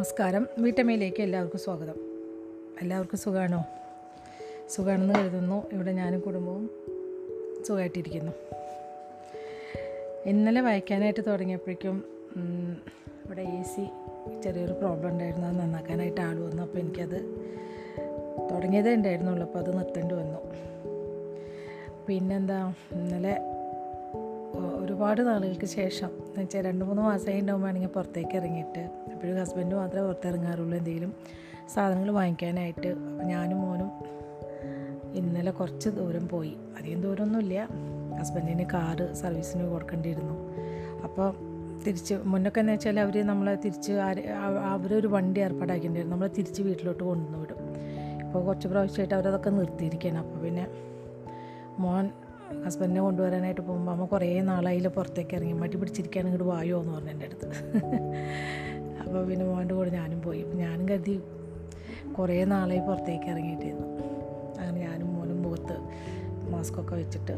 നമസ്കാരം. വീട്ടമ്മയിലേക്ക് എല്ലാവർക്കും സ്വാഗതം. എല്ലാവർക്കും സുഖമാണോ സുഖമാണെന്ന് കരുതുന്നു. ഇവിടെ ഞാനും കുടുംബവും സുഖമായിട്ടിരിക്കുന്നു ഇന്നലെ വായിക്കാനായിട്ട് തുടങ്ങിയപ്പോഴേക്കും ഇവിടെ എ സി ചെറിയൊരു പ്രോബ്ലം ഉണ്ടായിരുന്നു. അത് നന്നാക്കാനായിട്ട് ആൾ വന്നു. അപ്പോൾ എനിക്കത് തുടങ്ങിയതേ ഉണ്ടായിരുന്നുള്ളൂ. അപ്പോൾ അത് നിർത്തേണ്ടി വന്നു. പിന്നെന്താ? ഇന്നലെ ഒരുപാട് നാളുകൾക്ക് ശേഷം എന്ന് വെച്ചാൽ രണ്ട് മൂന്ന് മാസമായി ഉണ്ടാകുമ്പോഴാണെങ്കിൽ പുറത്തേക്ക് ഇറങ്ങിയിട്ട്. എപ്പോഴും ഹസ്ബൻഡ് മാത്രമേ പുറത്തിറങ്ങാറുള്ളൂ. എന്തെങ്കിലും സാധനങ്ങൾ വാങ്ങിക്കാനായിട്ട്. ഞാനും മോനും ഇന്നലെ കുറച്ച് ദൂരം പോയി. അധികം ദൂരമൊന്നുമില്ല. ഹസ്ബൻഡിന് കാറ് സർവീസിന് കൊടുക്കേണ്ടിയിരുന്നു. അപ്പോൾ തിരിച്ച് മുന്നൊക്കെ എന്ന് വെച്ചാൽ അവർ നമ്മളെ തിരിച്ച് അവരൊരു വണ്ടി ഏർപ്പാടാക്കിയിട്ടുണ്ടായിരുന്നു. നമ്മളെ തിരിച്ച് വീട്ടിലോട്ട് കൊണ്ടുവന്ന് വിടും. ഇപ്പോൾ കുറച്ച് പ്രാവശ്യമായിട്ട് അവരതൊക്കെ നിർത്തിയിരിക്കുകയാണ്. അപ്പോൾ പിന്നെ മോൻ ഹസ്ബൻഡിനെ കൊണ്ടുവരാനായിട്ട് പോകുമ്പോൾ അമ്മ കുറേ നാളായില്ല പുറത്തേക്ക് ഇറങ്ങി. മടി പിടിച്ചിരിക്കാൻ ഇങ്ങോട്ട് വായോ എന്ന് പറഞ്ഞു എന്റെ അടുത്ത്. അപ്പോൾ പിന്നെ മോന്റെ കൂടെ ഞാനും പോയി. ഞാനും കരുതി കുറേ നാളായി പുറത്തേക്ക് ഇറങ്ങിയിട്ടിരുന്നു അങ്ങനെ ഞാനും മോനും മുഖത്ത് മാസ്കൊക്കെ വെച്ചിട്ട്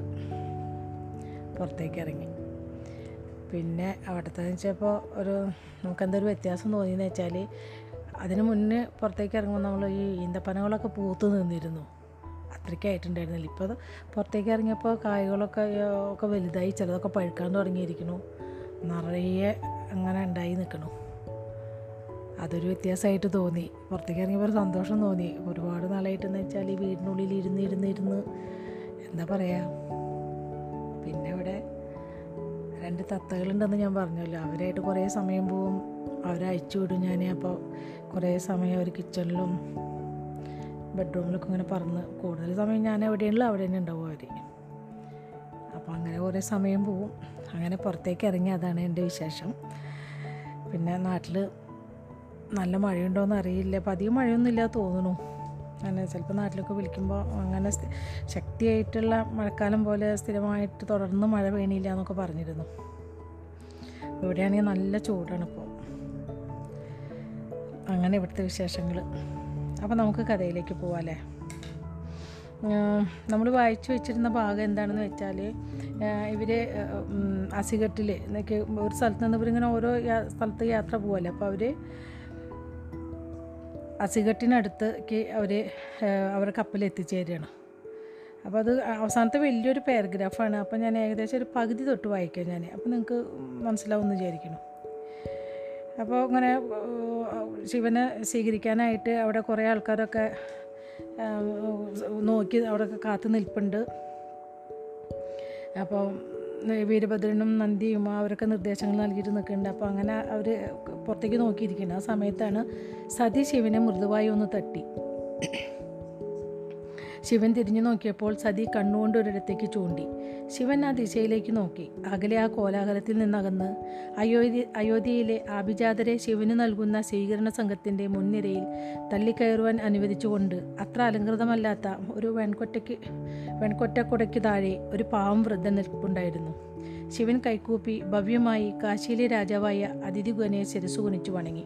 പുറത്തേക്ക് ഇറങ്ങി. പിന്നെ അവിടുത്തെ വെച്ചപ്പോൾ ഒരു നമുക്കെന്തൊരു വ്യത്യാസം തോന്നിയെന്ന് വെച്ചാൽ അതിന് മുന്നേ പുറത്തേക്ക് ഇറങ്ങുമ്പോൾ നമ്മൾ ഈ ഈന്തപ്പനകളൊക്കെ പൂത്ത് നിന്നിരുന്നു. അത്രയ്ക്കായിട്ടുണ്ടായിരുന്നില്ല ഇപ്പോൾ അത് പുറത്തേക്ക് ഇറങ്ങിയപ്പോൾ കായകളൊക്കെ ഒക്കെ വലുതായി ചിലതൊക്കെ പഴുക്കാൻ തുടങ്ങിയിരിക്കണു നിറയെ അങ്ങനെ ഉണ്ടായി നിൽക്കണു അതൊരു വ്യത്യാസമായിട്ട് തോന്നി. പുറത്തേക്ക് ഇറങ്ങിയപ്പോൾ ഒരു സന്തോഷം തോന്നി. ഒരുപാട് നാളായിട്ടെന്ന് വെച്ചാൽ ഈ വീടിനുള്ളിൽ ഇരുന്ന് ഇരുന്ന് ഇരുന്ന് എന്താ പറയുക പിന്നെ ഇവിടെ രണ്ട് തത്തകളുണ്ടെന്ന് ഞാൻ പറഞ്ഞല്ലോ. അവരായിട്ട് കുറേ സമയം പോവും. അവരെ അയച്ചു വിടും ഞാൻ അപ്പോൾ കുറേ സമയം അവർ കിച്ചണിലും ബെഡ്റൂമിലൊക്കെ ഇങ്ങനെ പറന്ന്. കൂടുതൽ സമയം ഞാൻ എവിടെയാണല്ലോ അവിടെ തന്നെ ഉണ്ടാവും അവർ അപ്പോൾ അങ്ങനെ കുറേ സമയം പോവും. അങ്ങനെ പുറത്തേക്ക് ഇറങ്ങി അതാണ് എന്റെ വിശേഷം. പിന്നെ നാട്ടിൽ നല്ല മഴയുണ്ടോയെന്ന് അറിയില്ല. അപ്പോൾ അധികം മഴയൊന്നുമില്ല തോന്നുന്നു. അങ്ങനെ ചിലപ്പോൾ നാട്ടിലൊക്കെ വിളിക്കുമ്പോൾ അങ്ങനെ ശക്തിയായിട്ടുള്ള മഴക്കാലം പോലെ സ്ഥിരമായിട്ട് തുടർന്ന് മഴ പെയ്യണില്ല എന്നൊക്കെ പറഞ്ഞിരുന്നു. ഇവിടെയാണെങ്കിൽ നല്ല ചൂടാണ് ഇപ്പോൾ അങ്ങനെ ഇവിടുത്തെ വിശേഷങ്ങൾ അപ്പോൾ നമുക്ക് കഥയിലേക്ക് പോവാല്ലേ? നമ്മൾ വായിച്ചു വെച്ചിരുന്ന ഭാഗം എന്താണെന്ന് വെച്ചാൽ ഇവർ അസിഗട്ടിൽ എന്നൊക്കെ ഒരു സ്ഥലത്ത് നിന്ന് ഇവരിങ്ങനെ ഓരോ സ്ഥലത്ത് യാത്ര പോവല്ലേ? അപ്പോൾ അവർ അസിഗട്ടിനടുത്തേക്ക് അവർ അവരുടെ കപ്പൽ എത്തിച്ചേരുകയാണ് അപ്പോൾ അത് അവസാനത്തെ വലിയൊരു പാരഗ്രാഫാണ്. അപ്പോൾ ഞാൻ ഏകദേശം ഒരു പകുതി തൊട്ട് വായിക്കാം ഞാൻ അപ്പോൾ നിങ്ങൾക്ക് മനസ്സിലാവുമെന്ന് വിചാരിക്കുന്നു. അപ്പോൾ ഇങ്ങനെ ശിവനെ സ്വീകരിക്കാനായിട്ട് അവിടെ കുറേ ആൾക്കാരൊക്കെ നോക്കി അവിടെയൊക്കെ കാത്തു നിൽപ്പുണ്ട്. അപ്പോൾ വീരഭദ്രനും നന്ദിയും അവരൊക്കെ നിർദ്ദേശങ്ങൾ നൽകിയിട്ട് നിൽക്കുന്നുണ്ട്. അപ്പോൾ അങ്ങനെ അവർ പുറത്തേക്ക് നോക്കിയിരിക്കുന്നത് ആ സമയത്താണ് സതി ശിവനെ മൃദുവായി ഒന്ന് തട്ടി. ശിവൻ തിരിഞ്ഞു നോക്കിയപ്പോൾ സതി കണ്ണുകൊണ്ട് ഒരിടത്തേക്ക് ചൂണ്ടി. ശിവൻ ആ ദിശയിലേക്ക് നോക്കി. അകലെ ആ കോലാഹലത്തിൽ നിന്നകന്ന് അയോധ്യ അയോധ്യയിലെ ആഭിജാതരെ ശിവന് നൽകുന്ന സ്വീകരണ സംഘത്തിന്റെ മുൻനിരയിൽ തള്ളിക്കയറുവാൻ അനുവദിച്ചുകൊണ്ട് അത്ര അലങ്കൃതമല്ലാത്ത ഒരു വെൺകൊറ്റയ്ക്ക് വെൺകൊറ്റക്കുടയ്ക്ക് താഴെ ഒരു പാവം വൃദ്ധൻ നിൽപ്പുണ്ടായിരുന്നു. ശിവൻ കൈക്കൂപ്പി ഭവ്യമായി കാശിയിലെ രാജാവായ അതിഥിഗുനെ ശിരസു ശിരസുകുനിച്ചു വണങ്ങി.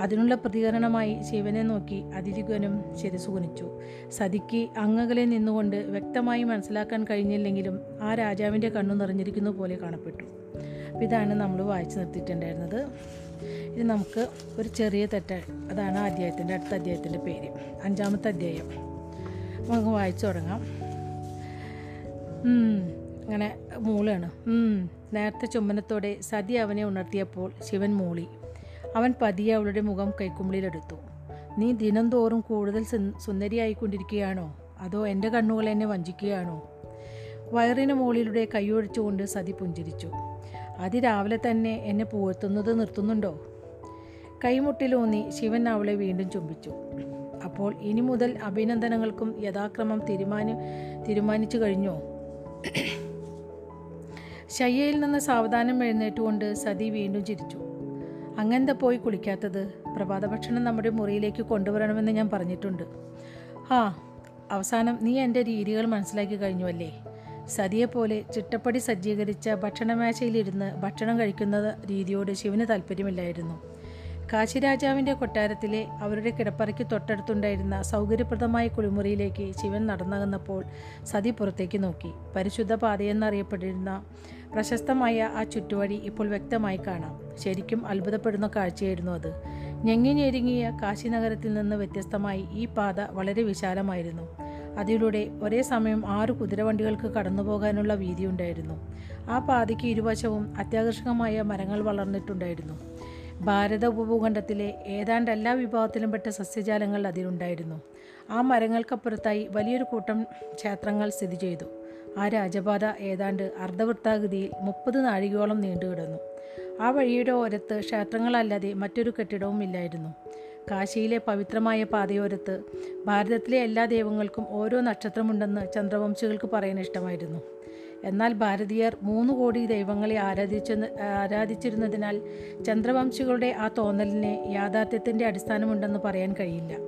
അതിനുള്ള പ്രതികരണമായി ശിവനെ നോക്കി അതിരുകനും ശിരസുകുനിച്ചു. സതിക്ക് അങ്ങകലെ നിന്നുകൊണ്ട് വ്യക്തമായി മനസ്സിലാക്കാൻ കഴിഞ്ഞില്ലെങ്കിലും ആ രാജാവിന്റെ കണ്ണു നിറഞ്ഞിരിക്കുന്ന പോലെ കാണപ്പെട്ടു. ഇതാണ് നമ്മൾ വായിച്ചു നിർത്തിയിട്ടുണ്ടായിരുന്നത്. ഇത് നമുക്ക് ഒരു ചെറിയ തെറ്റാണ് അതാണ് അധ്യായത്തിന്റെ അടുത്ത അധ്യായത്തിന്റെ പേര്. അഞ്ചാമത്തെ അധ്യായം. നമുക്ക് വായിച്ചു തുടങ്ങാം. അങ്ങനെ മൂളാണ്. നേരത്തെ ചുമ്മനത്തോടെ സതി അവനെ ഉണർത്തിയപ്പോൾ ശിവൻ മൂളി. അവൻ പതിയെ അവളുടെ മുഖം കൈക്കുമ്പിളിലെടുത്തു. നീ ദിനംതോറും കൂടുതൽ സുന്ദരിയായിക്കൊണ്ടിരിക്കുകയാണോ? അതോ എന്റെ കണ്ണുകൾ എന്നെ വഞ്ചിക്കുകയാണോ? വയറിന് മുകളിലൂടെ കൈയൊഴിച്ചുകൊണ്ട് സതി പുഞ്ചിരിച്ചു. അതിരാവിലെ തന്നെ എന്നെ പൂഴ്ത്തുന്നത് നിർത്തുന്നുണ്ടോ? കൈമുട്ടിലൂന്നി ശിവൻ അവളെ വീണ്ടും ചുംബിച്ചു. അപ്പോൾ ഇനി മുതൽ അഭിനന്ദനങ്ങൾക്കും യഥാക്രമം തീരുമാനി തീരുമാനിച്ചു കഴിഞ്ഞോ? ശയ്യയിൽ നിന്ന് സാവധാനം എഴുന്നേറ്റുകൊണ്ട് സതി വീണ്ടും ചിരിച്ചു. അങ്ങെന്താ പോയി കുളിക്കാത്തത്? പ്രഭാത ഭക്ഷണം നമ്മുടെ മുറിയിലേക്ക് കൊണ്ടുവരണമെന്ന് ഞാൻ പറഞ്ഞിട്ടുണ്ട്. ആ അവസാനം നീ എന്റെ രീതികൾ മനസ്സിലാക്കി കഴിഞ്ഞുവല്ലേ സതിയെപ്പോലെ ചിട്ടപ്പടി സജ്ജീകരിച്ച ഭക്ഷണമേശയിലിരുന്ന് ഭക്ഷണം കഴിക്കുന്ന രീതിയോട് ശിവന് താല്പര്യമില്ലായിരുന്നു. കാശിരാജാവിന്റെ കൊട്ടാരത്തിലെ അവരുടെ കിടപ്പറയ്ക്ക് തൊട്ടടുത്തുണ്ടായിരുന്ന സൗകര്യപ്രദമായ കുളിമുറിയിലേക്ക് ശിവൻ നടന്നകന്നപ്പോൾ സതി പുറത്തേക്ക് നോക്കി. പരിശുദ്ധ പാതയെന്നറിയപ്പെട്ടിരുന്ന പ്രശസ്തമായ ആ ചുറ്റുവഴി ഇപ്പോൾ വ്യക്തമായി കാണാം. ശരിക്കും അത്ഭുതപ്പെടുന്ന കാഴ്ചയായിരുന്നു അത്. ഞെങ്ങി ഞെരുങ്ങിയ കാശി നഗരത്തിൽ നിന്ന് വ്യത്യസ്തമായി ഈ പാത വളരെ വിശാലമായിരുന്നു. അതിലൂടെ ഒരേ സമയം ആറ് കുതിരവണ്ടികൾക്ക് കടന്നുപോകാനുള്ള വീതിയുണ്ടായിരുന്നു ആ പാതയ്ക്ക് ഇരുവശവും അത്യാകർഷകമായ മരങ്ങൾ വളർന്നിട്ടുണ്ടായിരുന്നു. ഭാരത ഉപഭൂഖണ്ഡത്തിലെ ഏതാണ്ട് എല്ലാ വിഭാഗത്തിലും പെട്ട സസ്യജാലങ്ങൾ അതിലുണ്ടായിരുന്നു. ആ മരങ്ങൾക്കപ്പുറത്തായി വലിയൊരു കൂട്ടം ക്ഷേത്രങ്ങൾ സ്ഥിതി ചെയ്തു. ആ രാജപാത ഏതാണ്ട് അർദ്ധവൃത്താകൃതിയിൽ മുപ്പത് നാഴികയോളം നീണ്ടുകിടന്നു ആ വഴിയുടെ ഓരത്ത് ക്ഷേത്രങ്ങളല്ലാതെ മറ്റൊരു കെട്ടിടവും ഇല്ലായിരുന്നു. കാശിയിലെ പവിത്രമായ പാതയോരത്ത് ഭാരതത്തിലെ എല്ലാ ദൈവങ്ങൾക്കും ഓരോ നക്ഷത്രമുണ്ടെന്ന് ചന്ദ്രവംശികൾക്ക് പറയാൻ ഇഷ്ടമായിരുന്നു. എന്നാൽ ഭാരതീയർ മൂന്ന് കോടി ദൈവങ്ങളെ ആരാധിച്ച ആരാധിച്ചിരുന്നതിനാൽ ചന്ദ്രവംശികളുടെ ആ തോന്നലിന് യാഥാർത്ഥ്യത്തിന്റെ അടിസ്ഥാനമുണ്ടെന്ന് പറയാൻ കഴിയില്ല.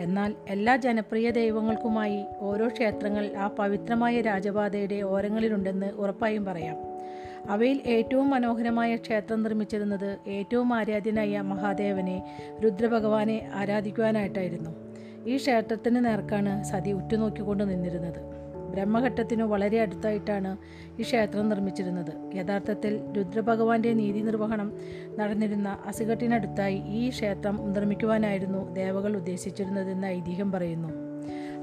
എന്നാൽ എല്ലാ ജനപ്രിയ ദൈവങ്ങൾക്കുമായി ഓരോ ക്ഷേത്രങ്ങൾ ആ പവിത്രമായ രാജപാതയുടെ ഓരങ്ങളിലുണ്ടെന്ന് ഉറപ്പായും പറയാം. അവയിൽ ഏറ്റവും മനോഹരമായ ക്ഷേത്രം നിർമ്മിച്ചിരുന്നത് ഏറ്റവും ആരാധ്യനായ മഹാദേവനെ രുദ്രഭഗവാനെ ആരാധിക്കുവാനായിട്ടായിരുന്നു. ഈ ക്ഷേത്രത്തിന് നേർക്കാണ് സതി ഉറ്റുനോക്കിക്കൊണ്ട് നിന്നിരുന്നത്. ബ്രഹ്മഘട്ടത്തിനു വളരെ അടുത്തായിട്ടാണ് ഈ ക്ഷേത്രം നിർമ്മിച്ചിരുന്നത്. യഥാർത്ഥത്തിൽ രുദ്രഭഗവാന്റെ നീതി നിർവഹണം നടന്നിരുന്ന അസുഖട്ടിനടുത്തായി ഈ ക്ഷേത്രം നിർമ്മിക്കുവാനായിരുന്നു ദേവകൾ ഉദ്ദേശിച്ചിരുന്നതെന്ന് ഐതിഹ്യം പറയുന്നു.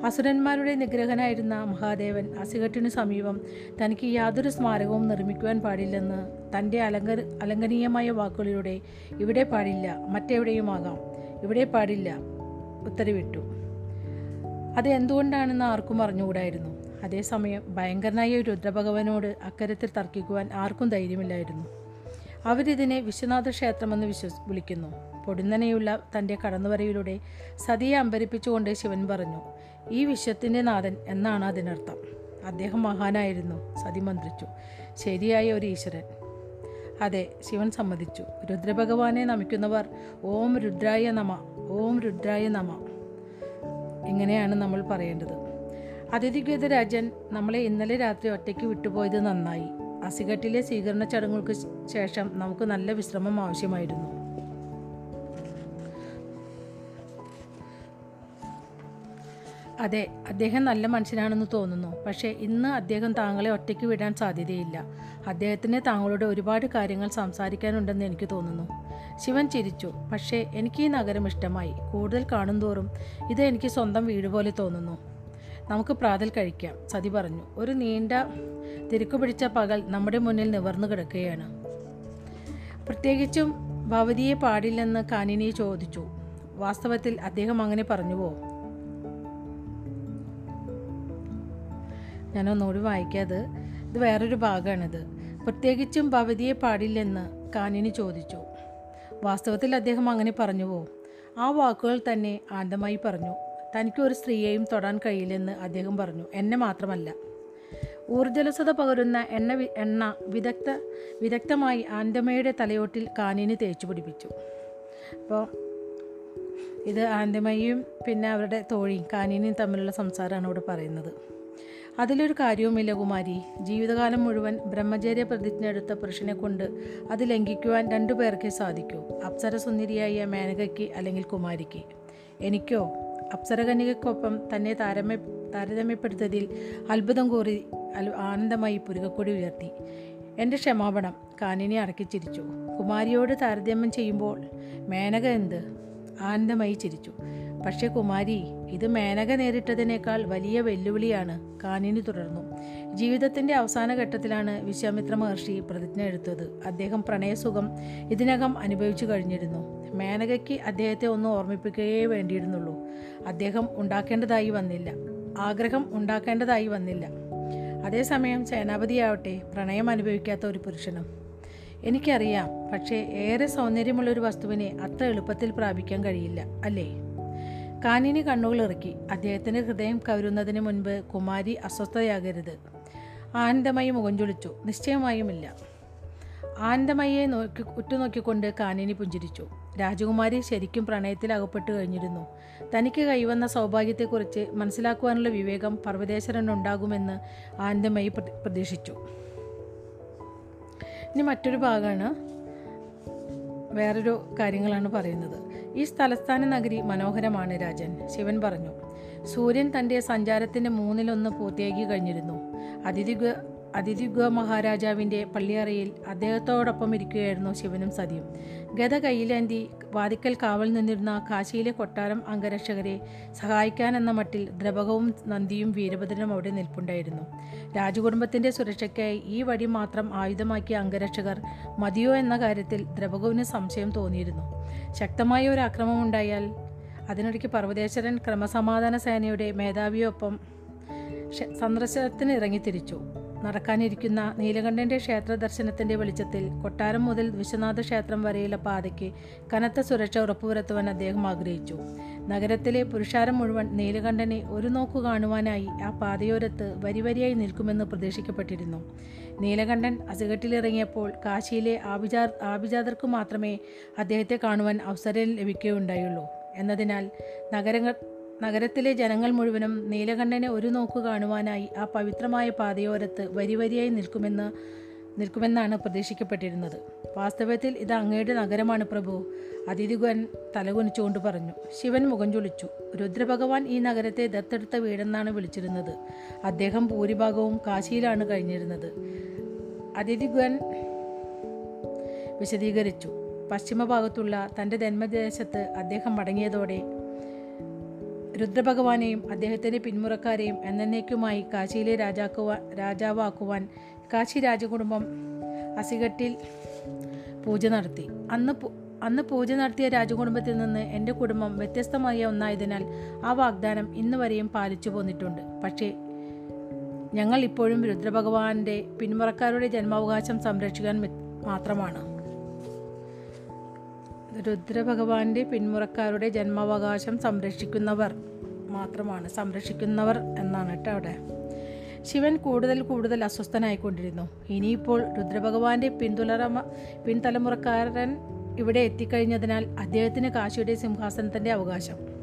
അസുരന്മാരുടെ നിഗ്രഹനായിരുന്ന മഹാദേവൻ അസുഖട്ടിനു സമീപം തനിക്ക് യാതൊരു സ്മാരകവും നിർമ്മിക്കുവാൻ പാടില്ലെന്ന് തന്റെ അലങ്ക അലങ്കനീയമായ വാക്കുകളിലൂടെ ഇവിടെ പാടില്ല മറ്റെവിടെയുമാകാം ഇവിടെ പാടില്ല ഉത്തരവിട്ടു. അത് എന്തുകൊണ്ടാണെന്ന് ആർക്കും അറിഞ്ഞുകൂടായിരുന്നു. അതേസമയം ഭയങ്കരനായ രുദ്രഭഗവാനോട് അക്കരത്തിൽ തർക്കിക്കുവാൻ ആർക്കും ധൈര്യമില്ലായിരുന്നു. അവരിതിനെ വിശ്വനാഥ ക്ഷേത്രമെന്ന് വിശ്വസ് വിളിക്കുന്നു. പൊടുന്നനെയുള്ള തന്റെ കടന്നുവരയിലൂടെ സതിയെ അമ്പരിപ്പിച്ചുകൊണ്ട് ശിവൻ പറഞ്ഞു ഈ വിശ്വത്തിന്റെ നാഥൻ എന്നാണ് അതിനർത്ഥം. അദ്ദേഹം മഹാനായിരുന്നു. സതി മന്ത്രിച്ചു. ശരിയായ ഒരു ഈശ്വരൻ. അതെ ശിവൻ സമ്മതിച്ചു. രുദ്രഭഗവാനെ നമിക്കുന്നവർ ഓം രുദ്രായ നമ ഓം രുദ്രായ നമ. ഇങ്ങനെയാണ് നമ്മൾ പറയേണ്ടത്. അതിഥിഗത രാജൻ നമ്മളെ ഇന്നലെ രാത്രി ഒറ്റയ്ക്ക് വിട്ടുപോയത് നന്നായി. അസിഘട്ടിലെ സ്വീകരണ ചടങ്ങുകൾക്ക് ശേഷം നമുക്ക് നല്ല വിശ്രമം ആവശ്യമായിരുന്നു. അതെ അദ്ദേഹം നല്ല മനുഷ്യനാണെന്ന് തോന്നുന്നു. പക്ഷേ ഇന്ന് അദ്ദേഹം താങ്കളെ ഒറ്റയ്ക്ക് വിടാൻ സാധ്യതയില്ല. അദ്ദേഹത്തിന് താങ്കളോട് ഒരുപാട് കാര്യങ്ങൾ സംസാരിക്കാനുണ്ടെന്ന് എനിക്ക് തോന്നുന്നു. ശിവൻ ചിരിച്ചു. പക്ഷേ എനിക്ക് ഈ നഗരം ഇഷ്ടമായി. കൂടുതൽ കാണുന്തോറും ഇത് എനിക്ക് സ്വന്തം വീട് പോലെ തോന്നുന്നു. നമുക്ക് പ്രാതൽ കഴിക്കാം. സതി പറഞ്ഞു. ഒരു നീണ്ട തിരക്കു പിടിച്ച പകൽ നമ്മുടെ മുന്നിൽ നിവർന്നു കിടക്കുകയാണ്. പ്രത്യേകിച്ചും ഭവതിയെ പാടില്ലെന്ന് കാനിനി ചോദിച്ചു. വാസ്തവത്തിൽ അദ്ദേഹം അങ്ങനെ പറഞ്ഞുവോ? ഞാനൊന്നുകൂടി വായിക്കാത് ഇത് വേറൊരു ഭാഗമാണിത്. പ്രത്യേകിച്ചും ഭവതിയെ പാടില്ലെന്ന് കാനിനി ചോദിച്ചു. വാസ്തവത്തിൽ അദ്ദേഹം അങ്ങനെ പറഞ്ഞുവോ? ആ വാക്കുകൾ തന്നെ ആന്തമായി പറഞ്ഞു. തനിക്ക് ഒരു സ്ത്രീയെയും തൊടാൻ കഴിയില്ലെന്ന് അദ്ദേഹം പറഞ്ഞു. എന്നെ മാത്രമല്ല. ഊർജലസത പകരുന്ന എണ്ണ എണ്ണ വിദഗ്ധ വിദഗ്ധമായി ആൻഡമയുടെ തലയോട്ടിൽ കാനിന് തേച്ചു പിടിപ്പിച്ചു. അപ്പോൾ ഇത് ആൻഡമയും പിന്നെ അവരുടെ തോഴിയും കാനിനും തമ്മിലുള്ള സംസാരമാണ് ഇവിടെ പറയുന്നത്. അതിലൊരു കാര്യവുമില്ല കുമാരി. ജീവിതകാലം മുഴുവൻ ബ്രഹ്മചര്യ പ്രതിജ്ഞ എടുത്ത പുരുഷനെ കൊണ്ട് അത് ലംഘിക്കുവാൻ രണ്ടു പേർക്കേ സാധിക്കൂ. അപ്സരസുന്ദരിയായ മേനകയ്ക്ക് അല്ലെങ്കിൽ കുമാരിക്ക്. എനിക്കോ അപ്സരകന്യകയ്ക്കൊപ്പം തന്നെ താരമ്യ താരതമ്യപ്പെടുത്തതിൽ അത്ഭുതം കൂറി ആനന്ദമായി പുരുകക്കൊടി ഉയർത്തി. എന്റെ ക്ഷമാപണം കാനിനെ അടക്കി ചിരിച്ചു. കുമാരിയോട് താരതമ്യം ചെയ്യുമ്പോൾ മേനക എന്ത്? ആനന്ദമായി ചിരിച്ചു. പക്ഷേ കുമാരി ഇത് മേനക നേരിട്ടതിനേക്കാൾ വലിയ വെല്ലുവിളിയാണ് കാനിനി തുടർന്നു. ജീവിതത്തിന്റെ അവസാന ഘട്ടത്തിലാണ് വിശ്വാമിത്ര മഹർഷി പ്രതിജ്ഞ എടുത്തത്. അദ്ദേഹം പ്രണയസുഖം ഇതിനകം അനുഭവിച്ചു കഴിഞ്ഞിരുന്നു. മേനകയ്ക്ക് അദ്ദേഹത്തെ ഒന്ന് ഓർമ്മിപ്പിക്കുകയേ വേണ്ടിയിരുന്നുള്ളൂ. അദ്ദേഹം ഉണ്ടാക്കേണ്ടതായി വന്നില്ല. ആഗ്രഹം ഉണ്ടാക്കേണ്ടതായി വന്നില്ല. അതേസമയം സേനാപതിയാവട്ടെ പ്രണയം അനുഭവിക്കാത്ത ഒരു പുരുഷനും. എനിക്കറിയാം പക്ഷേ ഏറെ സൗന്ദര്യമുള്ള ഒരു വസ്തുവിനെ അത്ര എളുപ്പത്തിൽ പ്രാപിക്കാൻ കഴിയില്ല അല്ലേ? കാനിനി കണ്ണുകൾ ഇറക്കി. അദ്ദേഹത്തിന്റെ ഹൃദയം കവരുന്നതിന് മുൻപ് കുമാരി അസ്വസ്ഥയാകരുത്. ആനന്ദമായി മുഖം ചൊളിച്ചു. നിശ്ചയമായുമില്ല. ആനന്ദമയെ നോക്കി ഉറ്റുനോക്കിക്കൊണ്ട് കാനിനി പുഞ്ചിരിച്ചു. രാജകുമാരി ശരിക്കും പ്രണയത്തിൽ അകപ്പെട്ടു കഴിഞ്ഞിരുന്നു. തനിക്ക് കൈവന്ന സൗഭാഗ്യത്തെക്കുറിച്ച് മനസ്സിലാക്കുവാനുള്ള വിവേകം പർവതേശ്വരനുണ്ടാകുമെന്ന് ആനന്ദമയി പ്രതി- പ്രതീക്ഷിച്ചു. ഇനി മറ്റൊരു ഭാഗമാണ് വേറൊരു കാര്യങ്ങളാണ് പറയുന്നത്. ഈ സ്ഥലസ്ഥാന നഗരി മനോഹരമാണ് രാജൻ ശിവൻ പറഞ്ഞു. സൂര്യൻ തന്റെ സഞ്ചാരത്തിന്റെ മൂന്നിലൊന്ന് പൂർത്തിയാക്കി കഴിഞ്ഞിരുന്നു. അതിഥി അതിഥിഗ മഹാരാജാവിന്റെ പള്ളിയറയിൽ അദ്ദേഹത്തോടൊപ്പം ഇരിക്കുകയായിരുന്നു ശിവനും സതിയും. ഗത കയ്യിലേന്തി വാതിക്കൽ കാവൽ നിന്നിരുന്ന കാശിയിലെ കൊട്ടാരം അംഗരക്ഷകരെ സഹായിക്കാനെന്ന മട്ടിൽ ദ്രവകവും നന്ദിയും വീരഭദ്രനും അവിടെ നിൽപ്പുണ്ടായിരുന്നു. രാജകുടുംബത്തിന്റെ സുരക്ഷയ്ക്കായി ഈ വഴി മാത്രം ആയുധമാക്കിയ അംഗരക്ഷകർ മതിയോ എന്ന കാര്യത്തിൽ ദ്രവകവിന് സംശയം തോന്നിയിരുന്നു. ശക്തമായ ഒരു ആക്രമണമുണ്ടായാൽ അതിനിടയ്ക്ക് പർവതേശ്വരൻ ക്രമസമാധാന സേനയുടെ മേധാവിയൊപ്പം സന്ദർശനത്തിന് ഇറങ്ങി ഇറങ്ങിത്തിരിച്ചു നടക്കാനിരിക്കുന്ന നീലകണ്ഠന്റെ ക്ഷേത്ര ദർശനത്തിന്റെ വെളിച്ചത്തിൽ കൊട്ടാരം മുതൽ വിശ്വനാഥ ക്ഷേത്രം വരെയുള്ള പാതയ്ക്ക് കനത്ത സുരക്ഷ ഉറപ്പുവരുത്തുവാൻ അദ്ദേഹം ആഗ്രഹിച്ചു. നഗരത്തിലെ പുരുഷാരം മുഴുവൻ നീലകണ്ഠനെ ഒരു നോക്കു കാണുവാനായി ആ പാതയോരത്ത് വരിവരിയായി നിൽക്കുമെന്ന് പ്രതീക്ഷിക്കപ്പെട്ടിരുന്നു. നീലകണ്ഠൻ അസുഖട്ടിലിറങ്ങിയപ്പോൾ കാശിയിലെ ആഭിജാ ആഭിജാതർക്ക് മാത്രമേ അദ്ദേഹത്തെ കാണുവാൻ അവസരം ലഭിക്കുകയുണ്ടായുള്ളൂ. എന്നതിനാൽ നഗരങ്ങൾ നഗരത്തിലെ ജനങ്ങൾ മുഴുവനും നീലകണ്ഠനെ ഒരു നോക്കു കാണുവാനായി ആ പവിത്രമായ പാതയോരത്ത് വരിവരിയായി നിൽക്കുമെന്ന് നിൽക്കുമെന്നാണ് പ്രതീക്ഷിക്കപ്പെട്ടിരുന്നത്. വാസ്തവത്തിൽ ഇത് അങ്ങയുടെ നഗരമാണ് പ്രഭു. അതിഥിഗൻ തലകുനിച്ചുകൊണ്ട് പറഞ്ഞു ശിവൻ മുഖം ചൊളിച്ചു. രുദ്രഭഗവാൻ ഈ നഗരത്തെ ദത്തെടുത്ത വീടെന്നാണ് വിളിച്ചിരുന്നത്. അദ്ദേഹം ഭൂരിഭാഗവും കാശിയിലാണ് കഴിഞ്ഞിരുന്നത്. അതിഥിഗൻ വിശദീകരിച്ചു പശ്ചിമഭാഗത്തുള്ള തന്റെ ജന്മദേശത്ത് അദ്ദേഹം മടങ്ങിയതോടെ രുദ്രഭഗവാനെയും അദ്ദേഹത്തിന്റെ പിന്മുറക്കാരെയും എന്നേക്കുമായി കാശിയിലെ രാജാക്കുവാൻ രാജാവാക്കുവാൻ കാശി രാജകുടുംബം അസിഗട്ടിൽ പൂജ നടത്തി. അന്ന് അന്ന് പൂജ നടത്തിയ രാജകുടുംബത്തിൽ നിന്ന് എന്റെ കുടുംബം വ്യത്യസ്തമായ ഒന്നായതിനാൽ ആ വാഗ്ദാനം ഇന്ന് വരെയും പാലിച്ചു പോന്നിട്ടുണ്ട്. പക്ഷേ ഞങ്ങൾ ഇപ്പോഴും രുദ്രഭഗവാന്റെ പിന്മുറക്കാരുടെ ജന്മാവകാശം സംരക്ഷിക്കാൻ മാത്രമാണ്. രുദ്രഭഗവാന്റെ പിന്മുറക്കാരുടെ ജന്മാവകാശം സംരക്ഷിക്കുന്നവർ മാത്രമാണ്. സംരക്ഷിക്കുന്നവർ എന്നാണ് കേട്ടോ അവിടെ. ശിവൻ കൂടുതൽ കൂടുതൽ അസ്വസ്ഥനായിക്കൊണ്ടിരുന്നു. ഇനിയിപ്പോൾ രുദ്രഭഗവാന്റെ പിന്തുടരമ പിൻതലമുറക്കാരൻ ഇവിടെ എത്തിക്കഴിഞ്ഞതിനാൽ അദ്ദേഹത്തിന് കാശിയുടെ സിംഹാസനത്തിന്റെ അവകാശം.